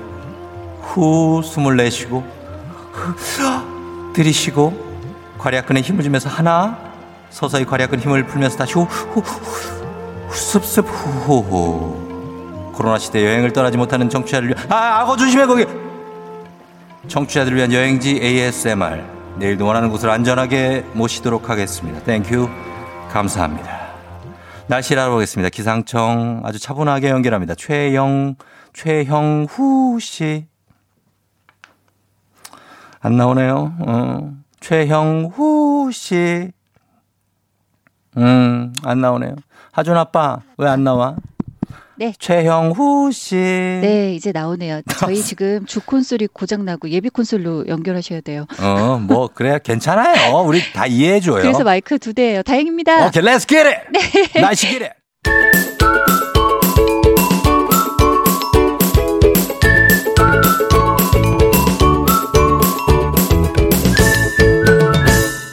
후 숨을 내쉬고 들이쉬고 괄약근에 힘을 주면서 하나 서서히 괄약근 힘을 풀면서 다시 후후후 습습 후후후. 코로나 시대 여행을 떠나지 못하는 청취자를 위한 아 악어 조심해 거기. 청취자들을 위한 여행지 ASMR 내일도 원하는 곳을 안전하게 모시도록 하겠습니다. Thank you 감사합니다. 날씨를 알아보겠습니다. 기상청 아주 차분하게 연결합니다. 최영 최형후 씨. 안 나오네요. 어, 최형후 씨. 음, 안 나오네요. 하준 아빠, 왜 안 나와? 네. 최형후 씨. 네, 이제 나오네요. 저희 지금 주 콘솔이 고장나고 예비 콘솔로 연결하셔야 돼요. 어, 뭐, 그래, 괜찮아요. 우리 다 이해해줘요. 그래서 마이크 두 대예요. 다행입니다. 오케이, let's get it! 네. 날씨 기릿!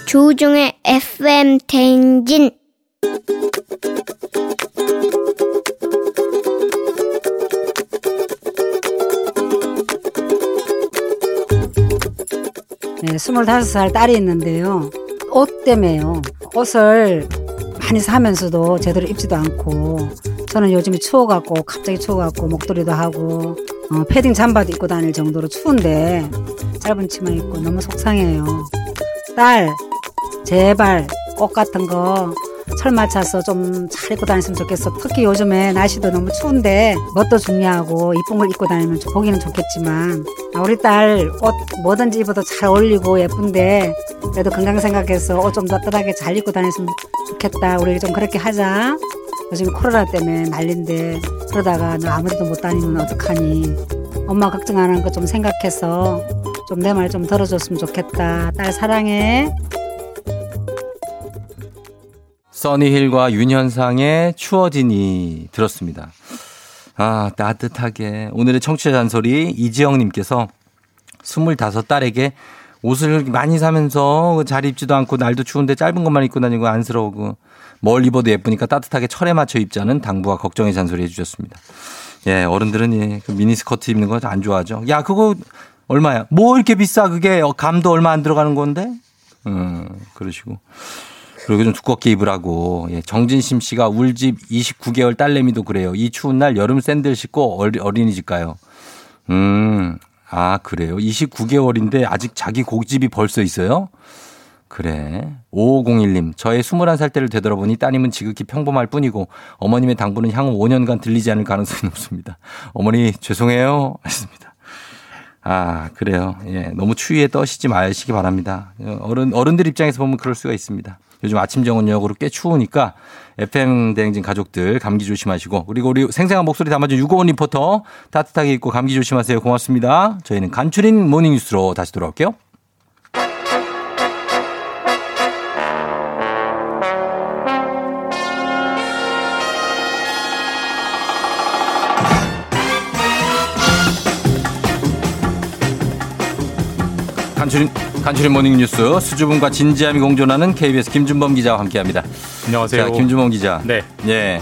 조우종의 FM 대행진 25살 딸이 있는데요. 옷 때문에요. 옷을 많이 사면서도 제대로 입지도 않고 저는 요즘에 추워갖고 갑자기 추워갖고 목도리도 하고 어, 패딩 잠바도 입고 다닐 정도로 추운데 짧은 치마 입고 너무 속상해요. 딸 제발 옷 같은 거 철 맞춰서 좀 잘 입고 다녔으면 좋겠어. 특히 요즘에 날씨도 너무 추운데 뭣도 중요하고 이쁜 걸 입고 다니면 좋- 보기는 좋겠지만 아, 우리 딸 옷 뭐든지 입어도 잘 어울리고 예쁜데 그래도 건강 생각해서 옷좀 따뜻하게 잘 입고 다녔으면 좋겠다. 우리 좀 그렇게 하자. 요즘 코로나 때문에 난린데 그러다가 너 아무데도 못 다니면 어떡하니. 엄마 걱정하는 거 좀 생각해서 좀 내 말 좀 들어줬으면 좋겠다. 딸 사랑해. 써니힐과 윤현상의 추워지니 들었습니다. 아, 따뜻하게. 오늘의 청취자 잔소리 이지영님께서 25딸에게 옷을 많이 사면서 잘 입지도 않고 날도 추운데 짧은 것만 입고 다니고 안쓰러우고 뭘 입어도 예쁘니까 따뜻하게 철에 맞춰 입자는 당부와 걱정의 잔소리 해주셨습니다. 예, 어른들은 예, 그 미니스커트 입는 거 안 좋아하죠. 야, 그거 얼마야? 뭐 이렇게 비싸? 그게 어, 감도 얼마 안 들어가는 건데? 음, 그러시고. 그리고 좀 두껍게 입으라고. 예, 정진심 씨가 울집 29개월 딸내미도 그래요. 이 추운 날 여름 샌들 신고 어린이집 가요. 음, 아, 그래요. 29개월인데 아직 자기 고집이 벌써 있어요? 그래. 5501님, 저의 21살 때를 되돌아보니 따님은 지극히 평범할 뿐이고 어머님의 당부는 향후 5년간 들리지 않을 가능성이 높습니다. 어머니, 죄송해요. 하셨습니다. 아, 그래요. 예. 너무 추위에 떠시지 마시기 바랍니다. 어른, 어른들 입장에서 보면 그럴 수가 있습니다. 요즘 아침 정원역으로 꽤 추우니까 FM 대행진 가족들 감기 조심하시고 그리고 우리 생생한 목소리 담아준 유고원 리포터 따뜻하게 입고 감기 조심하세요. 고맙습니다. 저희는 간추린 모닝뉴스로 다시 돌아올게요. 간추린 간추린 모닝 뉴스 수줍음과 진지함이 공존하는 KBS 김준범 기자와 함께합니다. 안녕하세요. 자, 김준범 기자. 네. 예.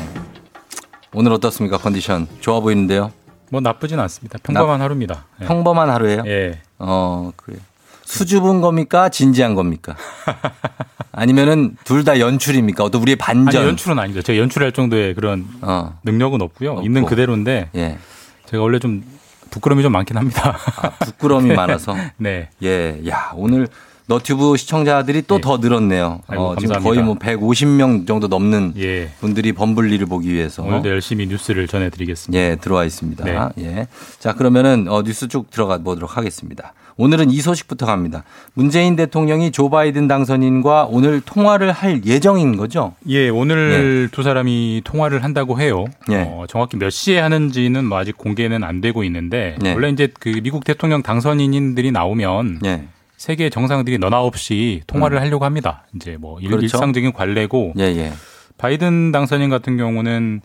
오늘 어떻습니까 컨디션? 좋아 보이는데요. 뭐 나쁘진 않습니다. 평범한 하루입니다. 예. 평범한 하루예요. 예. 어 그래. 수줍은 겁니까? 진지한 겁니까? 아니면은 둘 다 연출입니까? 어떤 우리의 반전? 아니, 연출은 아니죠. 제가 연출할 정도의 그런 어. 능력은 없고요. 있는 그대로인데 예. 제가 원래 좀 부끄러움이 좀 많긴 합니다. 부끄러움이 많아서. 네. 예. 야, 오늘 너튜브 시청자들이 또더 늘었네요. 아이고, 어, 지금. 거의 뭐 150명 정도 넘는 예. 분들이 범블리를 보기 위해서 오늘도 열심히 뉴스를 전해드리겠습니다. 예, 들어와 있습니다. 네. 예. 자, 그러면은 어, 뉴스 쭉 들어가 보도록 하겠습니다. 오늘은 이 소식부터 갑니다. 문재인 대통령이 조 바이든 당선인과 오늘 통화를 할 예정인 거죠? 예, 오늘 두 사람이 통화를 한다고 해요. 예. 어, 정확히 몇 시에 하는지는 뭐 아직 공개는 안 되고 있는데 예. 원래 이제 그 미국 대통령 당선인들이 나오면 예. 세계 정상들이 너나 없이 통화를 하려고 합니다. 이제 뭐 일- 그렇죠. 일상적인 관례고 예, 예. 바이든 당선인 같은 경우는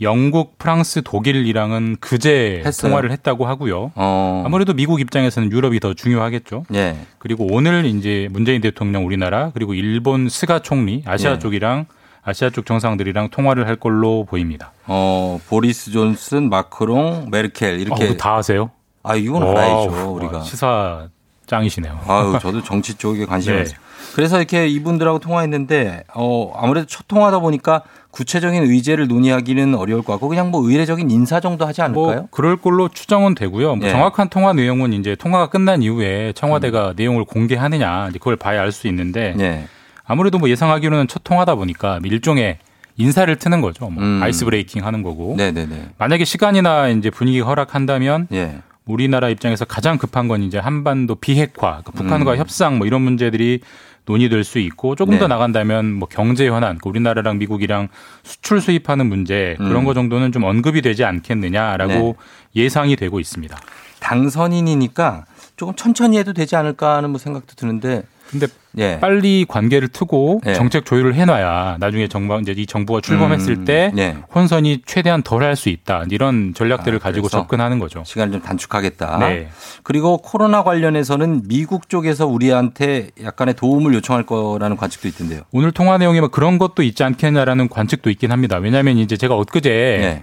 영국, 프랑스, 독일이랑은 그제 했어요. 통화를 했다고 하고요. 어. 아무래도 미국 입장에서는 유럽이 더 중요하겠죠. 예. 그리고 오늘 이제 문재인 대통령 우리나라 그리고 일본 스가 총리 아시아 예. 쪽이랑 아시아 쪽 정상들이랑 통화를 할 걸로 보입니다. 어, 보리스 존슨, 마크롱, 메르켈 이렇게 어, 다 아세요? 아, 이건 알아야죠, 우리가. 와, 시사 짱이시네요. 아유, 저도 정치 쪽에 관심이 네. 있어요. 그래서 이렇게 이분들하고 통화했는데, 어, 아무래도 첫 통화다 보니까 구체적인 의제를 논의하기는 어려울 것 같고, 그냥 뭐 의례적인 인사 정도 하지 않을까요? 뭐 그럴 걸로 추정은 되고요. 뭐 예. 정확한 통화 내용은 이제 통화가 끝난 이후에 청와대가 음. 내용을 공개하느냐 그걸 봐야 알 수 있는데 예. 아무래도 뭐 예상하기로는 첫 통화다 보니까 일종의 인사를 트는 거죠. 뭐 음. ice breaking 하는 거고. 네네네. 만약에 시간이나 이제 분위기가 허락한다면 예. 우리나라 입장에서 가장 급한 건 이제 한반도 비핵화, 그 북한과 음. 협상 뭐 이런 문제들이 논의될 수 있고 조금 네. 더 나간다면 뭐 경제 현안, 그 우리나라랑 미국이랑 수출 수입하는 문제 그런 음. 거 정도는 좀 언급이 되지 않겠느냐라고 네. 예상이 되고 있습니다. 당선인이니까 조금 천천히 해도 되지 않을까 하는 뭐 생각도 드는데. 근데 예. 빨리 관계를 트고 예. 정책 조율을 해놔야 나중에 정부 이제 이 정부가 출범했을 음, 때 예. 혼선이 최대한 덜 할 수 있다 이런 전략들을 가지고 아, 그래서 접근하는 거죠. 시간을 좀 단축하겠다. 네. 그리고 코로나 관련해서는 미국 쪽에서 우리한테 약간의 도움을 요청할 거라는 관측도 있던데요. 오늘 통화 내용에 뭐 그런 것도 있지 않겠냐라는 관측도 있긴 합니다. 왜냐하면 이제 제가 엊그제 네.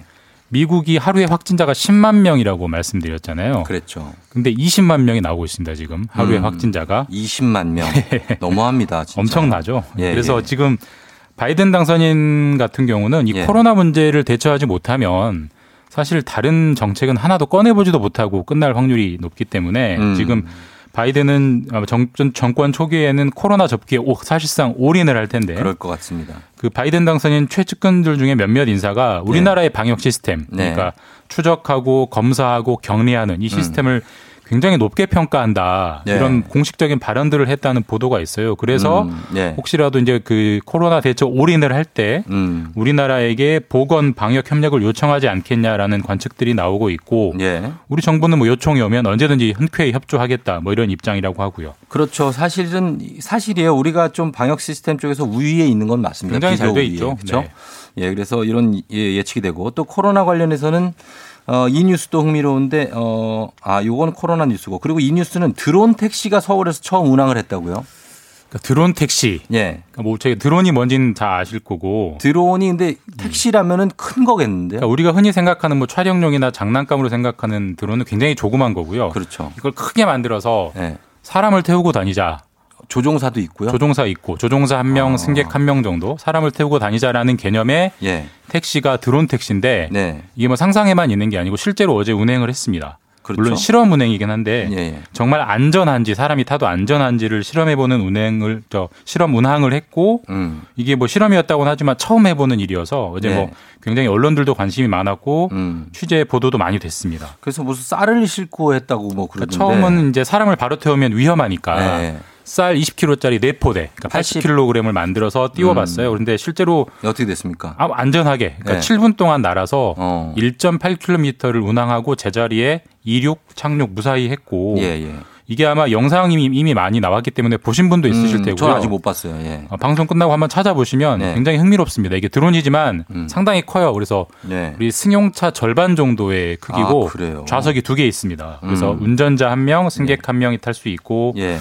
미국이 하루에 확진자가 10만 명이라고 말씀드렸잖아요. 그랬죠. 근데 20만 명이 나오고 있습니다, 지금. 하루에 음, 확진자가. 20만 명. 너무합니다. 진짜. 엄청나죠. 예, 그래서 예. 지금 바이든 당선인 같은 경우는 이 예. 코로나 문제를 대처하지 못하면 사실 다른 정책은 하나도 꺼내보지도 못하고 끝날 확률이 높기 때문에 음. 지금 바이든은 정, 정권 초기에는 코로나 접기에 오- 사실상 올인을 할 텐데 그럴 것 같습니다. 그 바이든 당선인 최측근들 중에 몇몇 인사가 우리나라의 방역 시스템 네. 그러니까 추적하고 검사하고 격리하는 이 시스템을 굉장히 높게 평가한다 네. 이런 공식적인 발언들을 했다는 보도가 있어요. 그래서 음, 네. 혹시라도 이제 그 코로나 대처 올인을 할때 음. 우리나라에게 보건 방역 협력을 요청하지 않겠냐라는 관측들이 나오고 있고 예. 우리 정부는 뭐 요청이 오면 언제든지 흔쾌히 협조하겠다 뭐 이런 입장이라고 하고요. 그렇죠. 사실은 사실이에요. 우리가 좀 방역 시스템 쪽에서 우위에 있는 건 맞습니다. 굉장히 잘 돼. 있죠. 그렇죠. 네. 예, 그래서 이런 예, 예측이 되고 또 코로나 관련해서는 어, 이 뉴스도 흥미로운데 어, 아, 요건 코로나 뉴스고 그리고 이 뉴스는 드론 택시가 서울에서 처음 운항을 했다고요? 그러니까 드론 택시. 예. 그러니까 뭐 제가 드론이 뭔지는 다 아실 거고. 드론이 근데 택시라면은 큰 거겠는데요? 그러니까 우리가 흔히 생각하는 뭐 촬영용이나 장난감으로 생각하는 드론은 굉장히 조그만 거고요. 그렇죠. 이걸 크게 만들어서 예. 사람을 태우고 다니자. 조종사도 있고요. 조종사 있고 조종사 한 명, 승객 한 명 정도 사람을 태우고 다니자라는 개념의 예. 택시가 드론 택시인데 네. 이게 뭐 상상에만 있는 게 아니고 실제로 어제 운행을 했습니다. 그렇죠. 물론 실험 운행이긴 한데 예, 예. 정말 안전한지 사람이 타도 안전한지를 실험해보는 운행을 저 실험 운항을 했고 음. 이게 뭐 실험이었다고는 하지만 처음 해보는 일이어서 어제 네. 뭐 굉장히 언론들도 관심이 많았고 음. 취재 보도도 많이 됐습니다. 그래서 무슨 쌀을 싣고 했다고 뭐 그러던데. 그러니까 처음은 이제 사람을 바로 태우면 위험하니까 네. 쌀 20kg짜리 네포대 그러니까 80 80kg을 만들어서 띄워봤어요. 그런데 실제로 어떻게 됐습니까? 아, 안전하게 그러니까 네. 7분 동안 날아서 어. 1.8km를 운항하고 제자리에 이륙, 착륙 무사히 했고 예, 예. 이게 아마 영상이 이미 많이 나왔기 때문에 보신 분도 있으실 음, 테고요. 저는 아직 못 봤어요. 예. 어, 방송 끝나고 한번 찾아보시면 네. 굉장히 흥미롭습니다. 이게 드론이지만 음. 상당히 커요. 그래서 네. 우리 승용차 절반 정도의 크기고 아? 좌석이 두 개 있습니다. 그래서 음. 운전자 한 명, 승객 한 명이 탈 수 있고 예.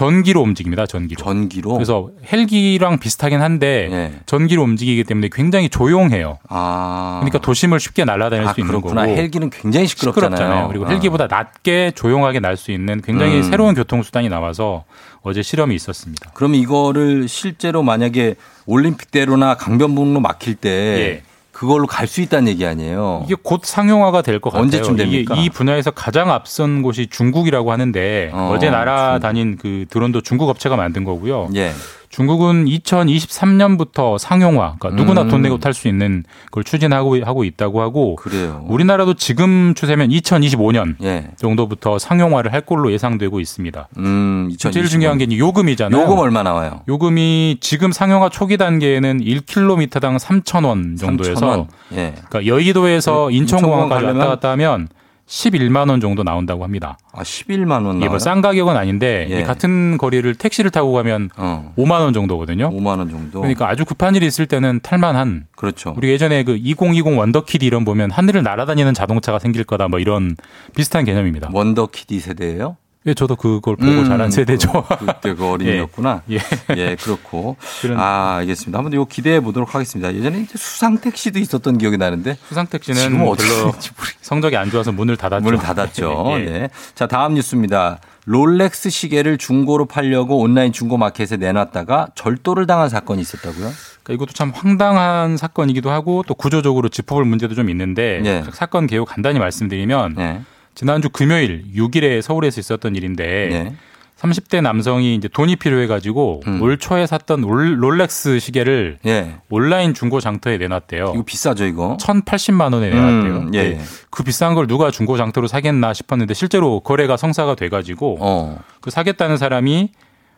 전기로 움직입니다. 전기로. 전기로. 그래서 헬기랑 비슷하긴 한데 예. 전기로 움직이기 때문에 굉장히 조용해요. 아. 그러니까 도심을 쉽게 날아다닐 아, 수 있는 그렇구나. 거고. 헬기는 굉장히 시끄럽잖아요. 그리고 아. 헬기보다 낮게 조용하게 날 수 있는 굉장히 음. 새로운 교통수단이 나와서 어제 실험이 있었습니다. 그럼 이거를 실제로 만약에 올림픽대로나 강변북로 막힐 때 예. 그걸로 갈 수 있다는 얘기 아니에요. 이게 곧 상용화가 될 것 같아요. 언제쯤 됩니까? 이 분야에서 가장 앞선 곳이 중국이라고 하는데 어, 어, 제 날아다닌 그 드론도 중국 업체가 만든 거고요. 예. 중국은 2023년부터 상용화, 그러니까 누구나 음. 돈 내고 탈 수 있는 걸 추진하고 하고 있다고 하고 그래요. 우리나라도 지금 추세면 2025년 예. 정도부터 상용화를 할 걸로 예상되고 있습니다. 음, 2025. 제일 중요한 게 요금이잖아요. 요금 얼마 나와요? 요금이 지금 상용화 초기 단계에는 1km당 3,000원 정도에서 3,000원. 예. 그러니까 여의도에서 인천공항까지 인천공항 왔다 갔다 하면 11만 원 정도 나온다고 합니다. 아, 11만 원 이게. 뭐 싼 가격은 아닌데 예. 이 같은 거리를 택시를 타고 가면 어. 5만 원 정도거든요. 5만 원 정도. 그러니까 아주 급한 일이 있을 때는 탈만한 그렇죠. 우리 예전에 그 2020 원더키드 이런 보면 하늘을 날아다니는 자동차가 생길 거다 뭐 이런 비슷한 개념입니다. 원더키디 세대예요? 예, 저도 그걸 보고 음, 자란 세대죠. 그- 그때 그 어린이였구나. 예. 예, 그렇고. 그런- 아, 알겠습니다. 한번 이거 기대해 보도록 하겠습니다. 예전에 이제 수상 택시도 있었던 기억이 나는데 수상 택시는 지금 어떻게 별로 성적이 안 좋아서 문을 닫았죠. 문을 닫았죠. 예. 네. 자, 다음 뉴스입니다. 롤렉스 시계를 중고로 팔려고 온라인 중고 마켓에 내놨다가 절도를 당한 사건이 있었다고요? 그러니까 이것도 참 황당한 사건이기도 하고 또 구조적으로 짚어볼 문제도 좀 있는데 예. 사건 개요 간단히 말씀드리면 네. 지난주 금요일 6일에 서울에서 있었던 일인데 네. 30대 남성이 이제 돈이 필요해가지고 음. 올 초에 샀던 롤- 롤렉스 시계를 예. 온라인 중고 장터에 내놨대요. 이거 비싸죠, 이거? 1,080만 원에 내놨대요. 음, 예. 네. 그 비싼 걸 누가 중고 장터로 사겠나 싶었는데 실제로 거래가 성사가 돼가지고 어. 그 사겠다는 사람이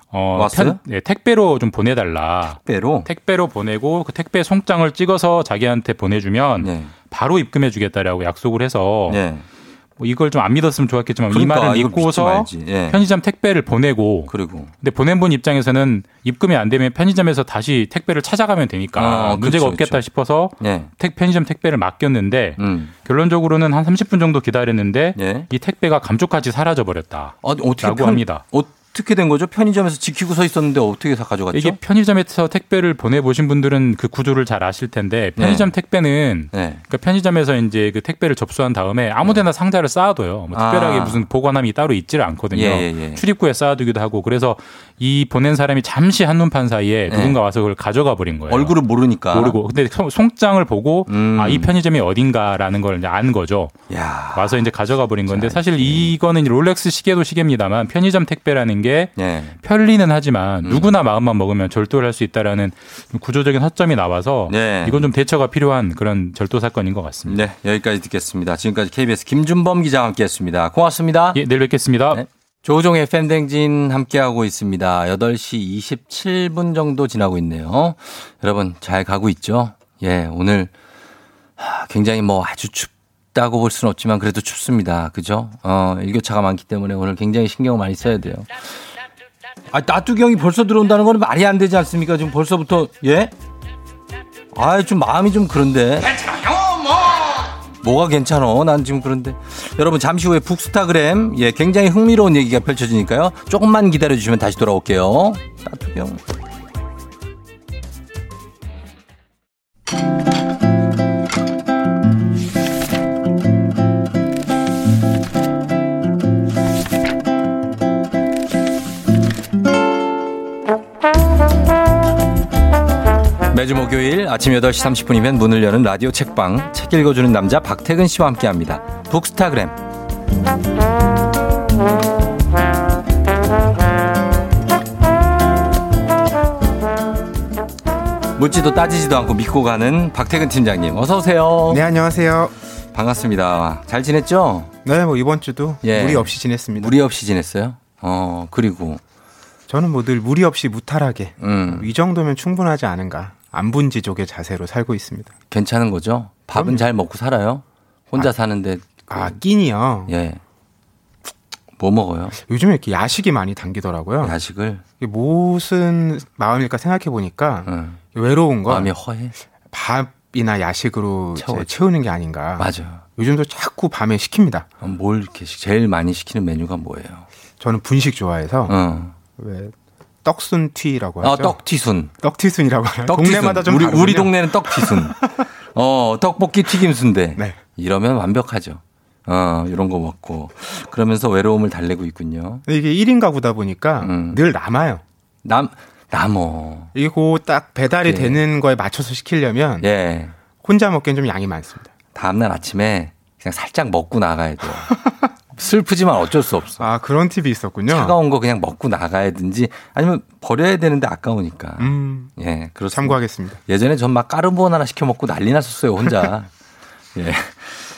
어, 왔어요? 네, 택배로 좀 보내달라. 택배로? 택배로 보내고 그 택배 송장을 찍어서 자기한테 보내주면 네. 바로 입금해주겠다라고 약속을 해서 네. 뭐 이걸 좀 안 믿었으면 좋았겠지만 그러니까 이 말을 믿고서. 예. 편의점 택배를 보내고 그리고 근데 보낸 분 입장에서는 입금이 안 되면 편의점에서 다시 택배를 찾아가면 되니까 어, 문제가 그렇죠, 없겠다 그렇죠. 싶어서 네. 택 편의점 택배를 맡겼는데 음. 결론적으로는 한 30분 정도 기다렸는데 예. 이 택배가 감쪽같이 사라져 버렸다. 아, 어떻게 라고 편- 합니다. 어, 어떻게 된 거죠? 편의점에서 지키고 서 있었는데 어떻게 다 가져갔죠? 이게 편의점에서 택배를 보내보신 분들은 그 구조를 잘 아실 텐데 편의점 네. 택배는 그러니까 편의점에서 이제 그 택배를 접수한 다음에 아무데나 상자를 쌓아둬요. 뭐 특별하게 아. 무슨 보관함이 따로 있지를 않거든요. 예, 예, 예. 출입구에 쌓아두기도 하고 그래서 이 보낸 사람이 잠시 한눈판 사이에 네. 누군가 와서 그걸 가져가 버린 거예요. 얼굴을 모르니까. 모르고 근데 송- 송장을 보고 음. 아 이 편의점이 어딘가라는 걸 이제 안 거죠. 와서 이제 가져가 버린 건데 사실 이거는 롤렉스 시계도 시계입니다만 편의점 택배라는 게 예. 편리는 음. 하지만 누구나 마음만 먹으면 절도를 할 수 있다라는 구조적인 허점이 나와서 네. 이건 좀 대처가 필요한 그런 절도 사건인 것 같습니다. 네, 여기까지 듣겠습니다. 지금까지 KBS 김준범 기자와 함께 했습니다. 고맙습니다. 예, 내일 뵙겠습니다. 조종의 팬댕진 함께하고 있습니다. 8시 27분 정도 지나고 있네요. 여러분 잘 가고 있죠? 예, 오늘 하, 굉장히 뭐 아주 춥다고 볼 수는 없지만 그래도 춥습니다. 그죠? 어, 일교차가 많기 때문에 오늘 굉장히 신경을 많이 써야 돼요. 아, 나뚜경이 벌써 들어온다는 거는 말이 안 되지 않습니까? 지금 벌써부터, 예? 아, 좀 마음이 좀 그런데. 뭐가 괜찮어? 난 지금 그런데. 여러분, 잠시 후에 북스타그램, 예, 굉장히 흥미로운 얘기가 펼쳐지니까요. 조금만 기다려 주시면 다시 돌아올게요. 나뚜경. 매주 목요일 아침 8시 30분이면 문을 여는 라디오 책방 책 읽어주는 남자 박태근 씨와 함께합니다. 북스타그램. 묻지도 따지지도 않고 믿고 가는 박태근 팀장님 어서 오세요. 네 안녕하세요. 반갑습니다. 잘 지냈죠? 네, 뭐 이번 주도 예. 무리 없이 지냈습니다. 무리 없이 지냈어요? 어 그리고 저는 뭐 늘 무리 없이 무탈하게 음. 이 정도면 충분하지 않은가 안분지족의 자세로 살고 있습니다. 괜찮은 거죠? 밥은 잘 먹고 살아요? 혼자 사는데 아 끼니요. 예. 뭐 먹어요? 요즘에 이렇게 야식이 많이 당기더라고요. 야식을 이게 무슨 마음일까 생각해 보니까 외로운 건 마음이 허해. 밥이나 야식으로. 채우는 게 아닌가. 맞아. 요즘도 자꾸 밤에 시킵니다. 어, 뭘 이렇게 시- 제일 많이 시키는 메뉴가 뭐예요? 저는 분식 좋아해서 어. 왜 떡순튀라고 하죠. 아, 떡튀순. 떡튀순이라고? 떡튀순. 동네마다 좀 우리 다르군요. 우리 동네는 떡튀순. 어, 떡볶이 튀김순대. 네. 이러면 완벽하죠. 어, 이런 거 먹고 그러면서 외로움을 달래고 있군요. 이게 1인 가구다 보니까 음. 늘 남아요. 남 남어. 이게 딱 배달이 예. 되는 거에 맞춰서 시키려면 예. 혼자 먹기엔 좀 양이 많습니다. 다음 날 아침에 그냥 살짝 먹고 나가야 돼요. 슬프지만 어쩔 수 없어. 아 그런 팁이 있었군요. 차가운 거 그냥 먹고 나가야든지 아니면 버려야 되는데 아까우니까. 음, 예, 그렇습니다. 참고하겠습니다. 예전에 전 막 까르보나라 시켜 먹고 난리 났었어요, 혼자. 예.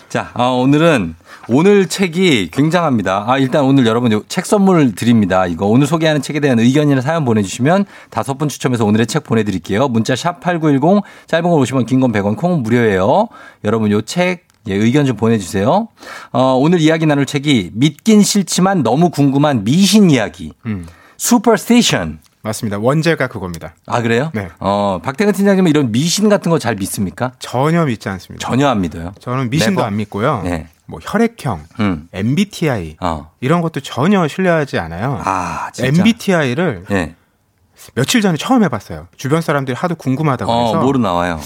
자, 아, 오늘은 오늘 책이 굉장합니다. 아, 일단 오늘 여러분 요책 선물 드립니다. 이거 오늘 소개하는 책에 대한 의견이나 사연 보내주시면 다섯 분 추첨해서 오늘의 책 보내드릴게요. 문자 샵 8910 짧은 건 50원, 긴 건 100원, 콩은 무료예요. 여러분 요 책 예, 의견 좀 보내주세요. 어, 오늘 이야기 나눌 책이 믿긴 싫지만 너무 궁금한 미신 이야기. 음, Superstition. 맞습니다. 원제가 그겁니다. 아, 그래요? 네. 어, 박태근 팀장님은 이런 미신 같은 거 잘 믿습니까? 전혀 믿지 않습니다. 전혀 안 믿어요. 저는 미신도 Never? 안 믿고요. 네. 뭐 혈액형, 음. MBTI 어. 이런 것도 전혀 신뢰하지 않아요. 아, 진짜. MBTI를 예. 며칠 전에 처음 해봤어요. 주변 사람들이 하도 궁금하다고 어, 해서 뭐로 나와요?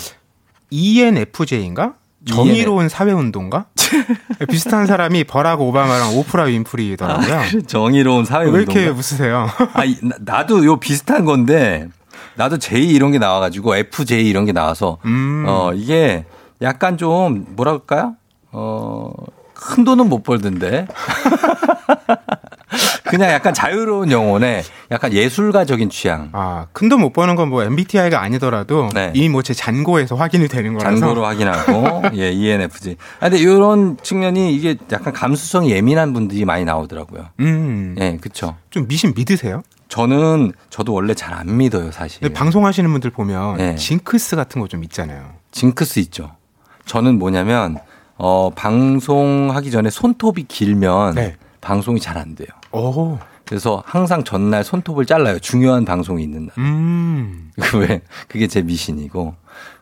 ENFJ인가? 정의로운 사회운동가? 비슷한 사람이 버락 오바마랑 오프라 윈프리더라고요. 정의로운 사회 왜 이렇게? 웃으세요? 아, 나- 나도 요 비슷한 건데 나도 J 이런 게 나와가지고 FJ 이런 게 나와서 음. 어 이게 약간 좀 뭐랄까요? 어큰 돈은 못 벌던데 그냥 약간 자유로운 영혼에 약간 예술가적인 취향. 아, 큰돈 못 버는 건 뭐 MBTI가 아니더라도 네. 이미 뭐 제 잔고에서 확인이 되는 거라서 잔고로 확인하고 예 ENFJ. 아, 근데 이런 측면이 이게 약간 감수성이 예민한 분들이 많이 나오더라고요. 음. 예, 그쵸. 좀 미신 믿으세요? 저는 저도 원래 잘 안 믿어요, 사실. 방송하시는 분들 보면 네. 징크스 같은 거 좀 있잖아요. 징크스 있죠. 저는 뭐냐면 어 방송하기 전에 손톱이 길면 네. 방송이 잘 안 돼요. 오. 그래서 항상 전날 손톱을 잘라요. 중요한 방송이 있는 날. 음. 왜? 그게 제 미신이고.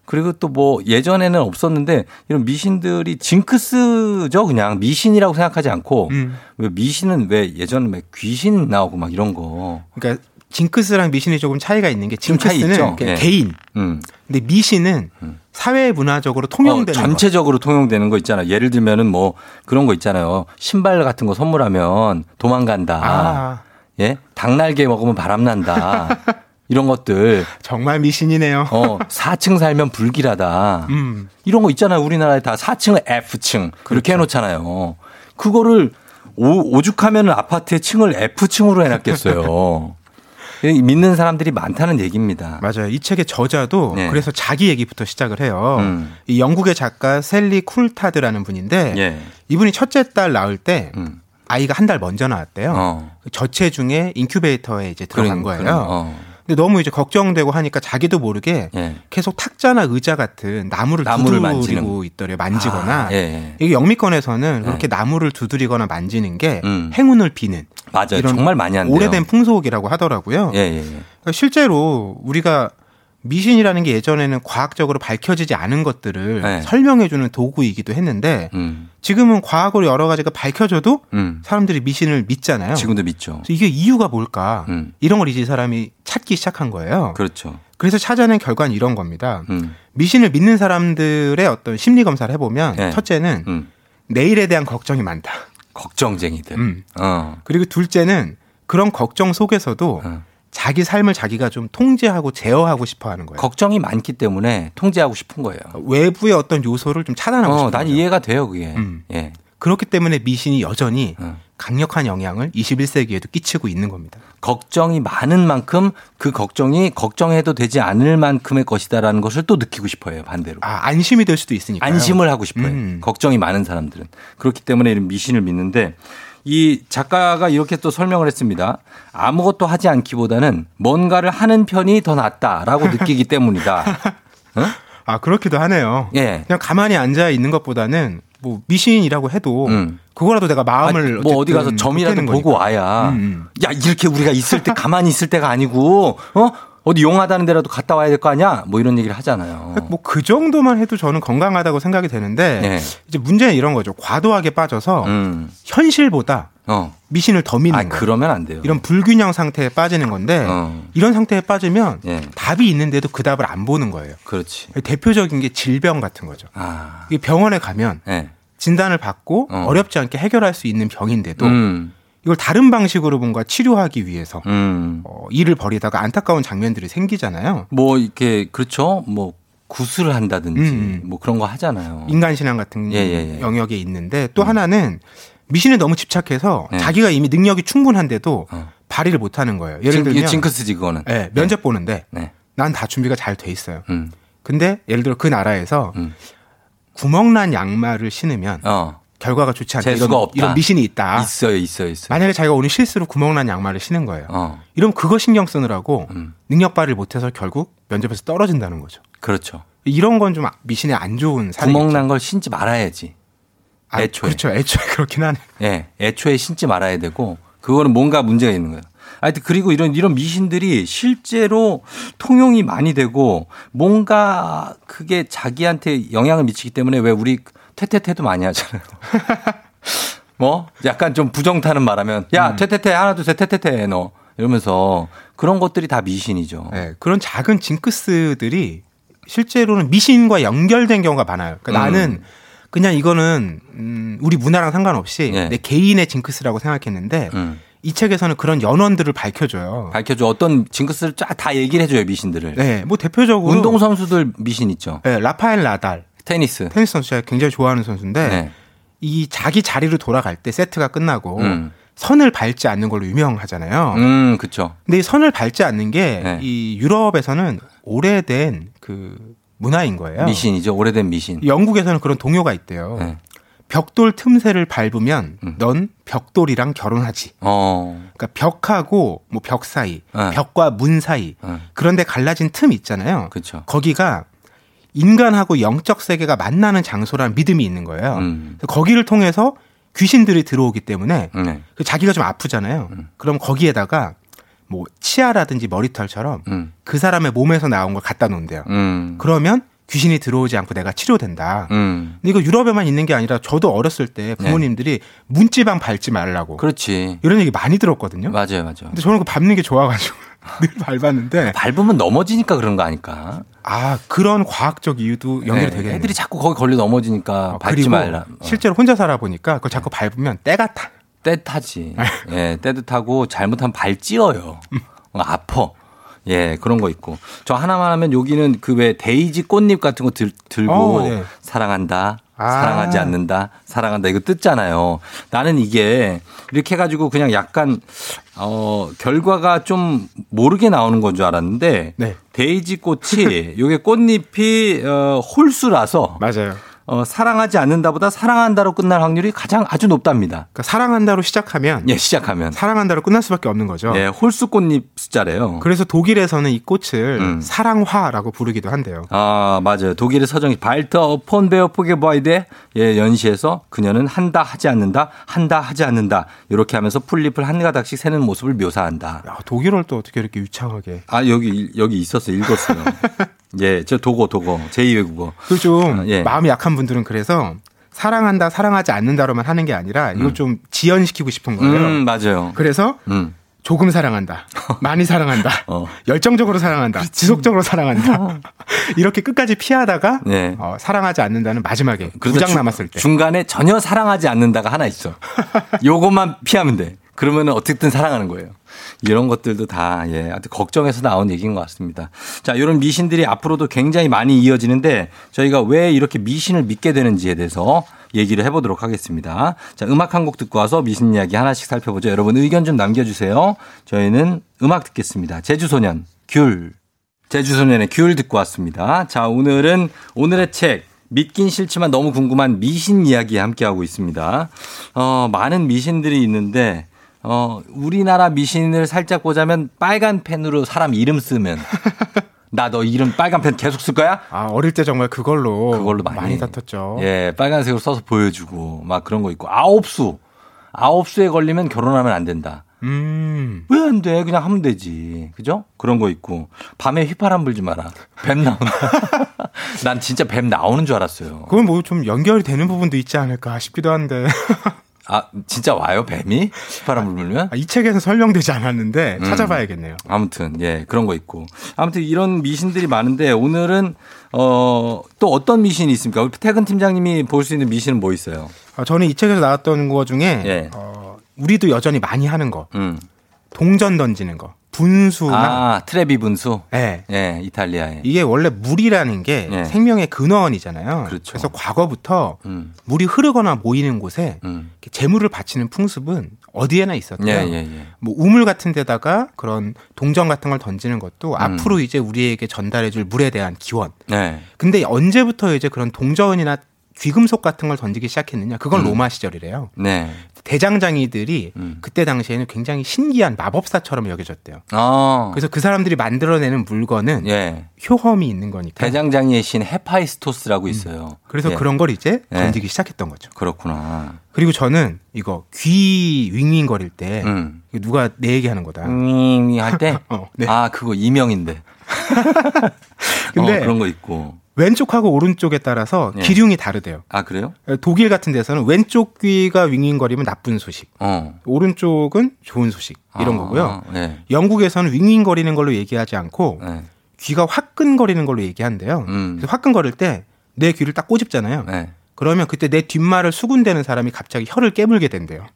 그리고 또 뭐 예전에는 없었는데 이런 미신들이 징크스죠 그냥 미신이라고 생각하지 않고 음. 왜 미신은 왜 예전에 막 귀신 나오고 막 이런 거 그러니까 징크스랑 미신이 조금 차이가 있는 게좀 차이 징크스는 있죠? 예. 개인. 음. 근데 미신은 사회 문화적으로 통용되는 어, 전체적으로 통용되는 거 있잖아. 예를 들면은 뭐 그런 거 있잖아요. 신발 같은 거 선물하면 도망간다. 아. 예? 닭날개 먹으면 바람 난다. 이런 것들. 정말 미신이네요. 어, 4층 살면 불길하다. 음. 이런 거 있잖아요. 우리나라에 다 4층을 F층 그렇죠. 이렇게 해 놓잖아요. 그거를 오, 오죽하면 아파트의 층을 F층으로 해 놨겠어요. 믿는 사람들이 많다는 얘기입니다. 맞아요. 이 책의 저자도 네. 그래서 자기 얘기부터 시작을 해요. 음. 이 영국의 작가 셀리 쿨타드라는 분인데 예. 음. 이분이 첫째 딸 낳을 때 아이가 한 달 먼저 나왔대요. 어. 저체중에 인큐베이터에 이제 들어간 그런- 거예요. 그런- 어. 근데 너무 이제 걱정되고 하니까 자기도 모르게 예. 계속 탁자나 의자 같은 나무를, 나무를 두드리고. 있더래요. 만지거나. 아, 예, 예. 이게 영미권에서는 그렇게 나무를 두드리거나 만지는 게 음. 행운을 비는 맞아요. 이런 정말 많이 한대요. 오래된 풍속이라고 하더라고요. 예, 예, 예. 그러니까 실제로 우리가 미신이라는 게 예전에는 과학적으로 밝혀지지 않은 것들을 네. 설명해주는 도구이기도 했는데 음. 지금은 과학으로 여러 가지가 밝혀져도 음. 사람들이 미신을 믿잖아요. 지금도 믿죠. 이게 이유가 뭘까? 음. 이런 걸 이제 이 사람이 찾기 시작한 거예요. 그렇죠. 그래서 찾아낸 결과는 이런 겁니다. 음. 미신을 믿는 사람들의 어떤 심리 검사를 해보면 네. 첫째는 음. 내일에 대한 걱정이 많다. 걱정쟁이들. 음. 어. 그리고 둘째는 그런 걱정 속에서도 자기 삶을 자기가 좀 통제하고 제어하고 싶어 하는 거예요. 걱정이 많기 때문에 통제하고 싶은 거예요. 외부의 어떤 요소를 좀 차단하고 어, 싶은 난 거죠. 이해가 돼요, 그게. 음. 예. 그렇기 때문에 미신이 여전히 강력한 영향을 21세기에도 끼치고 있는 겁니다. 걱정이 많은 만큼 그 걱정이 걱정해도 되지 않을 만큼의 것이다라는 것을 또 느끼고 싶어요, 반대로. 아, 안심이 될 수도 있으니까. 안심을 하고 싶어요. 음. 걱정이 많은 사람들은. 그렇기 때문에 이런 미신을 믿는데 이 작가가 이렇게 또 설명을 했습니다. 아무것도 하지 않기보다는 뭔가를 하는 편이 더 낫다라고 느끼기 때문이다. 아, 그렇기도 하네요. 예. 그냥 가만히 앉아 있는 것보다는 뭐 미신이라고 해도 그거라도 내가 마음을 아, 뭐 어디 가서 점이라도 보고 거니까. 와야 음, 음. 야 이렇게 우리가 있을 때 가만히 있을 때가 아니고 어 어디 용하다는 데라도 갔다 와야 될 거 아니야 뭐 이런 얘기를 하잖아요. 뭐 그 정도만 해도 저는 건강하다고 생각이 되는데 네. 이제 문제는 이런 거죠. 과도하게 빠져서 음. 현실보다 어. 미신을 더 믿는 아. 그러면 안 돼요. 이런 불균형 상태에 빠지는 건데 어. 이런 상태에 빠지면 예. 답이 있는데도 그 답을 안 보는 거예요. 그렇지. 대표적인 게 질병 같은 거죠. 아. 이게 병원에 가면 예. 진단을 받고 어. 어. 렵지 않게 해결할 수 있는 병인데도 음. 이걸 다른 방식으로 뭔가 치료하기 위해서 음. 어, 일을 벌이다가 안타까운 장면들이 생기잖아요. 뭐 이렇게 그렇죠. 뭐 구슬을 한다든지 음. 뭐 그런 거 하잖아요. 인간 신앙 같은 예, 예, 예. 영역에 있는데 또 하나는 미신에 너무 집착해서 예. 자기가 이미 능력이 충분한데도 발휘를 못 하는 거예요. 예를 징- 들면 징크스지 그거는. 예, 면접 보는데 네. 난다 준비가 잘 돼 있어요. 음. 근데 예를 들어 그 나라에서 구멍난 양말을 신으면 어. 결과가 좋지 않다. 이런, 없다. 이런 미신이 있다. 있어요, 있어요, 있어요. 만약에 자기가 오늘 실수로 구멍난 양말을 신은 거예요. 어. 이러면 그거 신경 쓰느라고 음. 능력 발휘를 못해서 결국 면접에서 떨어진다는 거죠. 그렇죠. 이런 건 좀 미신에 안 좋은 사례. 구멍 난 걸 신지 말아야지. 아, 애초에. 그렇죠. 애초에 그렇긴 하네. 예, 애초에 신지 말아야 되고 그거는 뭔가 문제가 있는 거예요. 하여튼 그리고 이런 이런 미신들이 실제로 통용이 많이 되고 뭔가 그게 자기한테 영향을 미치기 때문에 왜 우리 퇴퇴퇴도 많이 하잖아요. 뭐 약간 좀 부정 타는 말하면 야 음. 퇴퇴퇴 하나 둘 셋 퇴퇴퇴 너 이러면서 그런 것들이 다 미신이죠. 네, 그런 작은 징크스들이 실제로는 미신과 연결된 경우가 많아요. 그러니까 음. 나는 그냥 이거는 음, 우리 문화랑 상관없이 예. 내 개인의 징크스라고 생각했는데 음. 이 책에서는 그런 연원들을 밝혀줘요. 밝혀줘 어떤 징크스를 쫙 다 얘기를 해줘요 미신들을. 네, 뭐 대표적으로 운동 선수들 미신 있죠. 네, 라파엘 나달 테니스. 테니스 선수 제가 굉장히 좋아하는 선수인데 네. 이 자기 자리로 돌아갈 때 세트가 끝나고 음. 선을 밟지 않는 걸로 유명하잖아요. 음, 그쵸. 근데 이 선을 밟지 않는 게 네. 이 유럽에서는 오래된 그 문화인 거예요. 미신이죠. 오래된 미신. 영국에서는 그런 동요가 있대요. 네. 벽돌 틈새를 밟으면 음. 넌 벽돌이랑 결혼하지. 어. 그러니까 벽하고 뭐 벽 사이, 네. 벽과 문 사이. 네. 그런데 갈라진 틈 있잖아요. 그쵸. 거기가 인간하고 영적 세계가 만나는 장소라는 믿음이 있는 거예요. 음. 거기를 통해서 귀신들이 들어오기 때문에 네. 그 자기가 좀 아프잖아요. 그럼 거기에다가 뭐 치아라든지 머리털처럼 음. 그 사람의 몸에서 나온 걸 갖다 놓은대요. 음. 그러면 귀신이 들어오지 않고 내가 치료된다. 음. 근데 이거 유럽에만 있는 게 아니라 저도 어렸을 때 부모님들이 문지방 밟지 말라고 네. 그렇지. 이런 얘기 많이 들었거든요. 맞아요, 맞아요. 근데 저는 그 밟는 게 좋아가지고 늘 밟았는데 밟으면 넘어지니까 그런 거 아닐까? 아 그런 과학적 이유도 연결이 네, 되겠네요. 애들이 자꾸 거기 걸려 넘어지니까 밟지 그리고 말라. 어. 실제로 혼자 살아 보니까 그걸 자꾸 밟으면 때가 타. 때 타지. 예, 때도 타고 잘못하면 발 찌어요. 어, 아파. 예, 그런 거 있고. 저 하나만 하면 여기는 그 왜 데이지 꽃잎 같은 거 들, 들고 어, 네. 사랑한다. 아. 사랑하지 않는다. 사랑한다. 이거 뜯잖아요. 나는 이게 이렇게 해가지고 그냥 약간, 어, 결과가 좀 모르게 나오는 건 줄 알았는데. 네. 데이지 꽃이, 요게 꽃잎이, 어, 홀수라서. 맞아요. 어, 사랑하지 않는다보다 사랑한다로 끝날 확률이 가장 아주 높답니다. 그러니까 사랑한다로 시작하면 예, 시작하면. 사랑한다로 끝날 수밖에 없는 거죠. 예, 홀수 꽃잎 숫자래요. 그래서 독일에서는 이 꽃을 음. 사랑화라고 부르기도 한대요. 아, 맞아요. 독일의 서정이 발터 폰 베어 포게 보이데 예, 연시에서 그녀는 한다 하지 않는다, 한다 하지 않는다. 이렇게 하면서 풀잎을 한 가닥씩 세는 모습을 묘사한다. 야, 독일어를 또 어떻게 이렇게 유창하게. 아, 여기 여기 있었어. 읽었어요. 예, 저 도고 도고 제2외국어. 그좀 예. 마음이 약한 분들은 그래서 사랑한다, 사랑하지 않는다로만 하는 게 아니라 이걸 좀 지연시키고 싶은 거예요. 음, 맞아요. 그래서 음. 조금 사랑한다, 많이 사랑한다, 어. 열정적으로 사랑한다, 지속적으로 사랑한다. 이렇게 끝까지 피하다가 네. 어, 사랑하지 않는다는 마지막에 두 그래서 장 주- 남았을 때. 중간에 전혀 사랑하지 않는다가 하나 있어. 요것만 피하면 돼. 그러면은 어쨌든 사랑하는 거예요. 이런 것들도 다, 예, 걱정해서 나온 얘기인 것 같습니다. 자, 이런 미신들이 앞으로도 굉장히 많이 이어지는데 저희가 왜 이렇게 미신을 믿게 되는지에 대해서 얘기를 해보도록 하겠습니다. 자, 음악 한 곡 듣고 와서 미신 이야기 하나씩 살펴보죠. 여러분 의견 좀 남겨주세요. 저희는 음악 듣겠습니다. 제주소년, 귤. 제주소년의 귤 듣고 왔습니다. 자, 오늘은 오늘의 책, 믿긴 싫지만 너무 궁금한 미신 이야기 함께하고 있습니다. 어, 많은 미신들이 있는데, 어, 우리나라 미신을 살짝 보자면 빨간 펜으로 사람 이름 쓰면, 나 너 이름 빨간 펜 계속 쓸 거야? 아, 어릴 때 정말 그걸로, 그걸로 많이, 많이 다퉜죠. 예, 빨간색으로 써서 보여주고, 막 그런 거 있고, 아홉 수. 아홉 수에 걸리면 결혼하면 안 된다. 음. 왜 안 돼? 그냥 하면 되지. 그죠? 그런 거 있고. 밤에 휘파람 불지 마라. 뱀 나온다. 난 진짜 뱀 나오는 줄 알았어요. 그건 뭐 좀 연결이 되는 부분도 있지 않을까 싶기도 한데. 아, 진짜 와요, 뱀이? 휘파람 불면? 이 책에서 설명되지 않았는데 음. 찾아봐야겠네요. 아무튼, 예, 그런 거 있고. 아무튼 이런 미신들이 많은데 오늘은, 어, 또 어떤 미신이 있습니까? 우리 태근 팀장님이 볼 수 있는 미신은 뭐 있어요? 어, 저는 이 책에서 나왔던 거 중에 예. 어, 우리도 여전히 많이 하는 거. 음. 동전 던지는 거. 분수나 아, 트레비 분수? 예. 예, 이탈리아에. 이게 원래 물이라는 게 예. 생명의 근원이잖아요. 그렇죠. 래서 과거부터 음. 물이 흐르거나 모이는 곳에 음. 재물을 바치는 풍습은 어디에나 있었대요. 예, 예, 예. 뭐 우물 같은 데다가 그런 동전 같은 걸 던지는 것도 음. 앞으로 이제 우리에게 전달해 줄 물에 대한 기원. 네. 근데 언제부터 이제 그런 동전이나 귀금속 같은 걸 던지기 시작했느냐? 그건 음. 로마 시절이래요. 네. 대장장이들이 음. 그때 당시에는 굉장히 신기한 마법사처럼 여겨졌대요. 아. 그래서 그 사람들이 만들어내는 물건은 예. 효험이 있는 거니까. 대장장이의 신 헤파이스토스라고 있어요. 그래서 예. 그런 걸 이제 예. 던지기 시작했던 거죠. 그렇구나. 그리고 저는 이거 귀 윙윙거릴 때 음. 누가 내 얘기하는 거다. 윙할 때? 어, 네. 아, 그거 이명인데. 근데 어, 그런 거 있고. 왼쪽하고 오른쪽에 따라서 예. 기륭이 다르대요. 아, 그래요? 독일 같은 데서는 왼쪽 귀가 윙윙거리면 나쁜 소식, 어. 오른쪽은 좋은 소식 이런 아, 거고요. 네. 영국에서는 윙윙거리는 걸로 얘기하지 않고 네. 귀가 화끈거리는 걸로 얘기한대요. 음. 그래서 화끈거릴 때 내 귀를 딱 꼬집잖아요. 네. 그러면 그때 내 뒷말을 수군대는 사람이 갑자기 혀를 깨물게 된대요.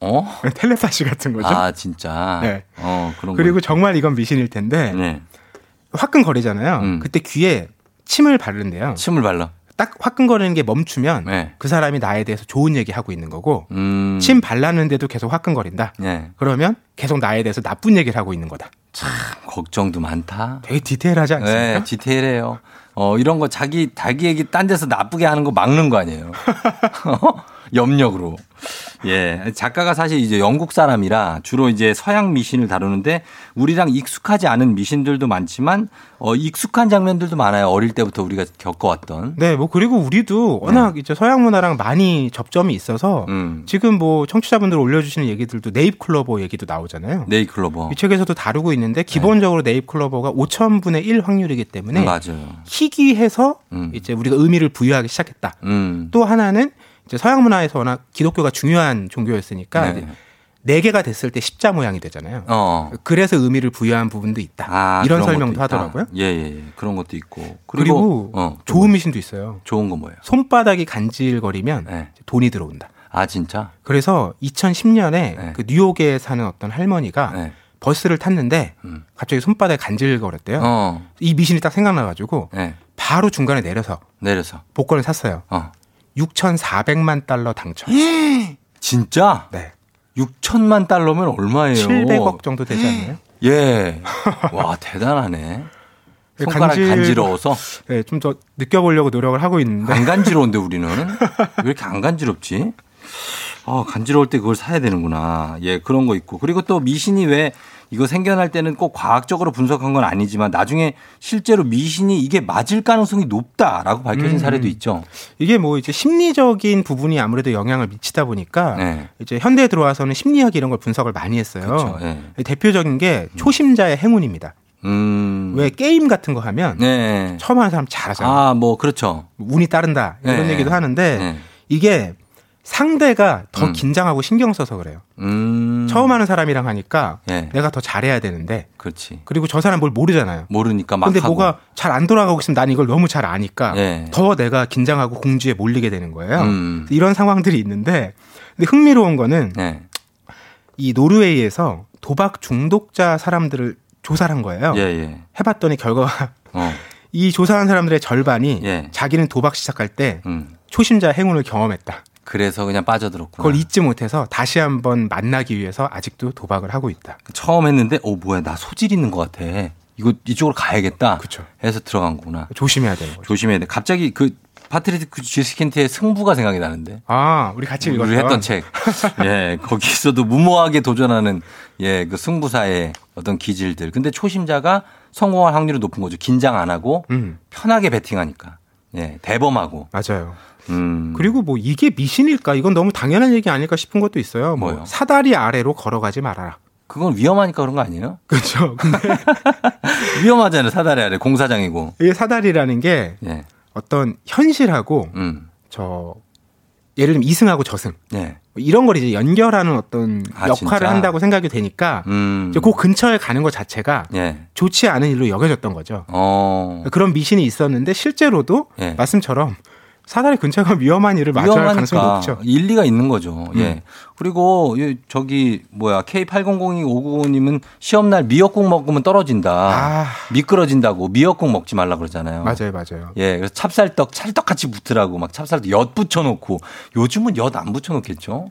어? 텔레파시 같은 거죠. 아, 진짜. 네. 어, 그리고 거. 정말 이건 미신일 텐데 네. 화끈거리잖아요. 음. 그때 귀에 침을 바른대요. 침을 발라. 딱 화끈거리는 게 멈추면 네. 그 사람이 나에 대해서 좋은 얘기 하고 있는 거고 음. 침 발랐는데도 계속 화끈거린다. 네. 그러면 계속 나에 대해서 나쁜 얘기를 하고 있는 거다. 걱정도 많다. 되게 디테일하지 않습니까? 네, 디테일해요. 어, 이런 거 자기, 자기 얘기 딴 데서 나쁘게 하는 거 막는 거 아니에요. 염력으로. 예. 작가가 사실 이제 영국 사람이라 주로 이제 서양 미신을 다루는데 우리랑 익숙하지 않은 미신들도 많지만 어, 익숙한 장면들도 많아요. 어릴 때부터 우리가 겪어왔던. 네, 뭐 그리고 우리도 워낙 이제 서양 문화랑 많이 접점이 있어서 음. 지금 뭐 청취자분들 올려주시는 얘기들도 네잎클로버 얘기도 나오잖아요. 네잎클로버. 이 책에서도 다루고 있는데 기본적으로 네잎클로버가 5천분의 1 확률이기 때문에 음, 맞아요. 희귀해서 음. 이제 우리가 의미를 부여하기 시작했다. 음. 또 하나는 서양 문화에서 워낙 기독교가 중요한 종교였으니까 네. 네 개가 됐을 때 십자 모양이 되잖아요. 어. 그래서 의미를 부여한 부분도 있다. 아, 이런 설명도. 하더라고요. 예, 예, 예. 그런 것도 있고. 그리고, 그리고, 어, 좋은 미신도 있어요. 좋은 건 뭐예요? 손바닥이 간질거리면 네. 돈이 들어온다. 아, 진짜? 그래서 2010년에 네. 그 뉴욕에 사는 어떤 할머니가 네. 버스를 탔는데 음. 갑자기 손바닥에 간질거렸대요. 어. 이 미신이 딱 생각나가지고 네. 바로 중간에 내려서 내려서. 복권을 샀어요. 어. 6,400만 달러 당첨. 진짜? 네. 6천만 달러면 얼마예요? 700억 정도 되지 않나요? 예. 와, 대단하네. 손가락 네, 간질- 간지러워서 네, 좀 더 느껴보려고 노력을 하고 있는데. 안 간지러운데 우리는 왜 이렇게 안 간지럽지? 아, 간지러울 때 그걸 사야 되는구나. 예, 그런 거 있고. 그리고 또 미신이 왜 이거 생겨날 때는 꼭 과학적으로 분석한 건 아니지만 나중에 실제로 미신이 이게 맞을 가능성이 높다라고 밝혀진 음. 사례도 있죠. 이게 뭐 이제 심리적인 부분이 아무래도 영향을 미치다 보니까 네. 이제 현대에 들어와서는 심리학 이런 걸 분석을 많이 했어요. 그렇죠. 예. 대표적인 게 초심자의 행운입니다. 음. 왜 게임 같은 거 하면 네. 처음 하는 사람 잘하잖아요. 아, 뭐 그렇죠. 운이 따른다 이런 네. 얘기도 하는데 네. 이게 상대가 더 음. 긴장하고 신경 써서 그래요. 음. 처음 하는 사람이랑 하니까 예. 내가 더 잘해야 되는데 그렇지. 그리고 저 사람 뭘 모르잖아요. 모르니까 막 근데 하고. 뭐가 잘 안 돌아가고 있으면 난 이걸 너무 잘 아니까 예. 더 내가 긴장하고 공주에 몰리게 되는 거예요. 음. 이런 상황들이 있는데 근데 흥미로운 거는 네. 이 노르웨이에서 도박 중독자 사람들을 조사를 한 거예요. 예, 예. 해봤더니 결과가 어. 이 조사한 사람들의 절반이 예. 자기는 도박 시작할 때 음. 초심자 행운을 경험했다. 그래서 그냥 빠져들었구나. 그걸 잊지 못해서 다시 한번 만나기 위해서 아직도 도박을 하고 있다. 처음 했는데 어 뭐야 나 소질 있는 것 같아. 이거 이쪽으로 가야겠다. 그쵸. 해서 들어간 거구나. 조심해야 되는 거죠. 조심해야 돼. 갑자기 그 파트리크 쥐스킨트의 승부가 생각이 나는데. 아, 우리 같이 읽었던 했던 책. 예, 거기서도 무모하게 도전하는 예, 그 승부사의 어떤 기질들. 근데 초심자가 성공할 확률이 높은 거죠. 긴장 안 하고 음, 편하게 베팅하니까. 예, 대범하고. 맞아요. 음. 그리고 뭐 이게 미신일까? 이건 너무 당연한 얘기 아닐까 싶은 것도 있어요. 뭐 뭐요? 사다리 아래로 걸어가지 말아라. 그건 위험하니까 그런 거 아니에요? 그렇죠. 위험하잖아요. 사다리 아래 공사장이고. 이게 사다리라는 게 예. 어떤 현실하고 음. 저 예를 들면 이승하고 저승 예. 이런 걸 이제 연결하는 어떤 아, 역할을 진짜? 한다고 생각이 되니까 음. 그 근처에 가는 것 자체가 예. 좋지 않은 일로 여겨졌던 거죠. 어. 그런 미신이 있었는데 실제로도 예. 말씀처럼 사다리 근처가 위험한 일을 마주할 가능성이 높죠. 일리가 있는 거죠. 음. 예. 그리고 이 저기 뭐야 K800259님은 시험 날 미역국 먹으면 떨어진다. 아. 미끄러진다고 미역국 먹지 말라 그러잖아요. 맞아요, 맞아요. 예, 그래서 찹쌀떡, 찰떡 같이 붙으라고 막 찹쌀떡 엿 붙여놓고 요즘은 엿 안 붙여놓겠죠?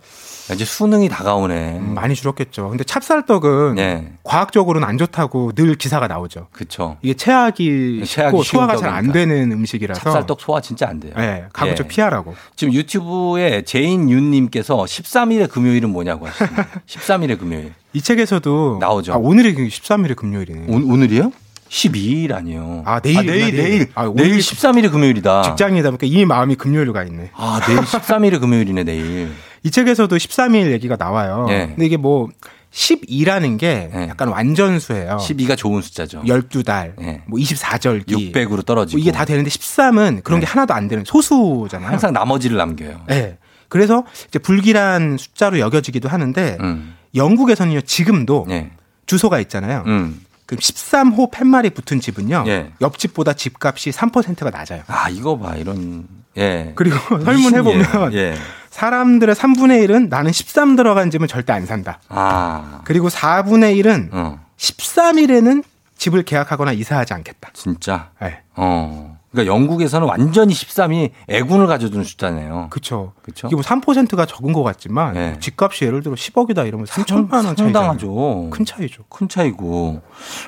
이제 수능이 다가오네. 음, 많이 줄었겠죠. 근데 찹쌀떡은 예, 과학적으로는 안 좋다고 늘 기사가 나오죠. 그쵸. 이게 체하기 체하기 쉽고 소화가 잘 안. 되는 음식이라서 찹쌀떡 소화 진짜 안 돼요. 예, 가급적 예. 피하라고. 지금 유튜브에 제인윤님께서 13일의 금요일은 뭐냐고 하시습니다 13일의 금요일. 이 책에서도 나오죠. 아, 오늘이 13일의 금요일이네. 오, 오늘이요? 12일 아니에요. 아, 내일, 내일, 내일. 내일. 아, 내일 13일이 금요일이다. 직장이다 보니까 이 마음이 금요일로 가 있네. 아, 내일 13일이 금요일이네, 내일. 이 책에서도 13일 얘기가 나와요. 예. 근데 이게 뭐 12라는 게 예. 약간 완전수예요. 12가 좋은 숫자죠. 12달, 예. 뭐 24절기. 600으로 떨어지고. 뭐 이게 다 되는데 13은 그런 게 하나도 안 되는 소수잖아요. 항상 나머지를 남겨요. 예. 그래서 이제 불길한 숫자로 여겨지기도 하는데 음. 영국에서는요 지금도 예. 주소가 있잖아요. 음. 그 13호 팻말이 붙은 집은요. 예. 옆집보다 집값이 3%가 낮아요. 아, 이거 봐, 이런. 예. 그리고 설문해 보면. 예. 사람들의 3분의 1은 나는 13 들어간 집은 절대 안 산다. 아. 그리고 4분의 1은 어. 13일에는 집을 계약하거나 이사하지 않겠다. 진짜. 네. 어. 그러니까 영국에서는 완전히 13이 애군을 가져두는 숫자네요. 그렇죠. 그쵸? 이게 뭐 3%가 적은 것 같지만 네. 집값이 예를 들어 10억이다 이러면 3천만 원 차이. 상당하죠. 큰 차이죠. 큰 차이고.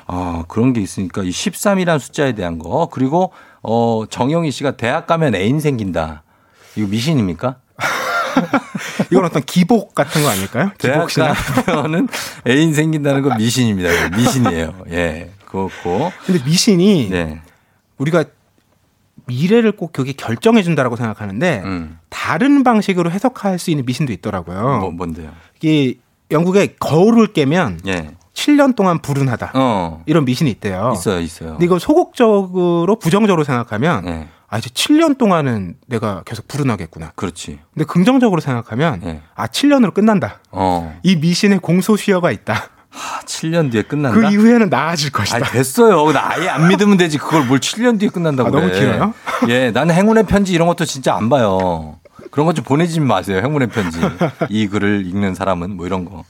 아, 그런 게 있으니까 이 13이라는 숫자에 대한 거. 그리고 어, 정영희 씨가 대학 가면 애인 생긴다. 이거 미신입니까? 이건 어떤 기복 같은 거 아닐까요? 대학 기복 신앙. 가면은 애인 생긴다는 건 미신입니다. 이거 미신이에요. 예. 그렇고. 근데 미신이 네. 우리가 미래를 꼭 그게 결정해 준다라고 생각하는데 다른 방식으로 해석할 수 있는 미신도 있더라고요. 음. 뭐, 뭔데요? 이게 영국에 거울을 깨면 예. 7년 동안 불운하다. 어. 이런 미신이 있대요. 있어요, 있어요. 근데 이걸 소극적으로 부정적으로 생각하면 네. 아 이제 7년 동안은 내가 계속 불운하겠구나. 그렇지. 근데 긍정적으로 생각하면 네. 아 7년으로 끝난다. 어. 이 미신에 공소시효가 있다. 아, 7년 뒤에 끝난다. 그 이후에는 나아질 것이다. 아니, 됐어요. 나 아예 안 믿으면 되지. 그걸 뭘 7년 뒤에 끝난다고 아, 너무 그래. 길어요? 예, 나는 행운의 편지 이런 것도 진짜 안 봐요. 그런 것 좀 보내지 마세요. 행운의 편지. 이 글을 읽는 사람은 뭐 이런 거.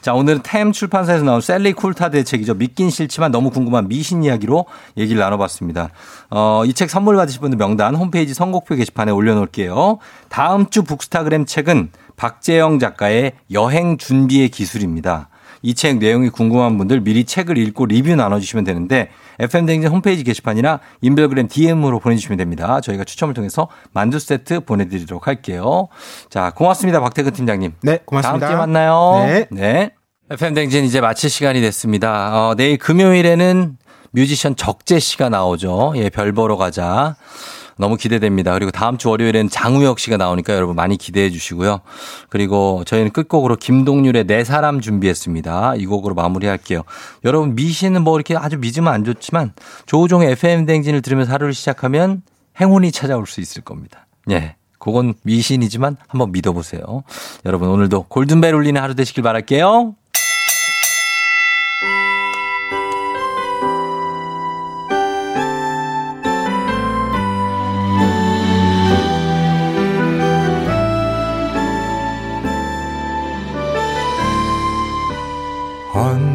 자, 오늘은 템 출판사에서 나온 셀리 쿨타드의 책이죠. 믿긴 싫지만 너무 궁금한 미신 이야기로 얘기를 나눠봤습니다. 어, 이 책 선물 받으실 분들 명단 홈페이지 선곡표 게시판에 올려놓을게요. 다음 주 북스타그램 책은 박재영 작가의 여행 준비의 기술입니다. 이 책 내용이 궁금한 분들 미리 책을 읽고 리뷰 나눠주시면 되는데 FM댕진 홈페이지 게시판이나 인별그램 DM으로 보내주시면 됩니다. 저희가 추첨을 통해서 만두 세트 보내드리도록 할게요. 자, 고맙습니다. 박태근 팀장님. 네, 고맙습니다. 다음 주에 만나요. 네. 네. FM댕진 이제 마칠 시간이 됐습니다. 어, 내일 금요일에는 뮤지션 적재 씨가 나오죠. 예, 별 보러 가자. 너무 기대됩니다. 그리고 다음 주 월요일에는 장우혁 씨가 나오니까 여러분 많이 기대해 주시고요. 그리고 저희는 끝곡으로 김동률의 내 사람 준비했습니다. 이 곡으로 마무리할게요. 여러분 미신은 뭐 이렇게 아주 믿으면 안 좋지만 조우종의 FM 댕진을 들으면서 하루를 시작하면 행운이 찾아올 수 있을 겁니다. 예. 그건 미신이지만 한번 믿어보세요. 여러분 오늘도 골든벨 울리는 하루 되시길 바랄게요.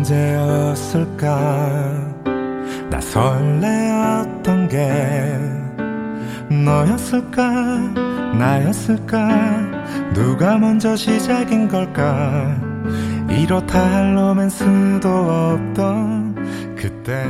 언제였을까? 나 설레었던 게 너였을까? 나였을까? 누가 먼저 시작인 걸까? 이렇다 할 로맨스도 없던 그때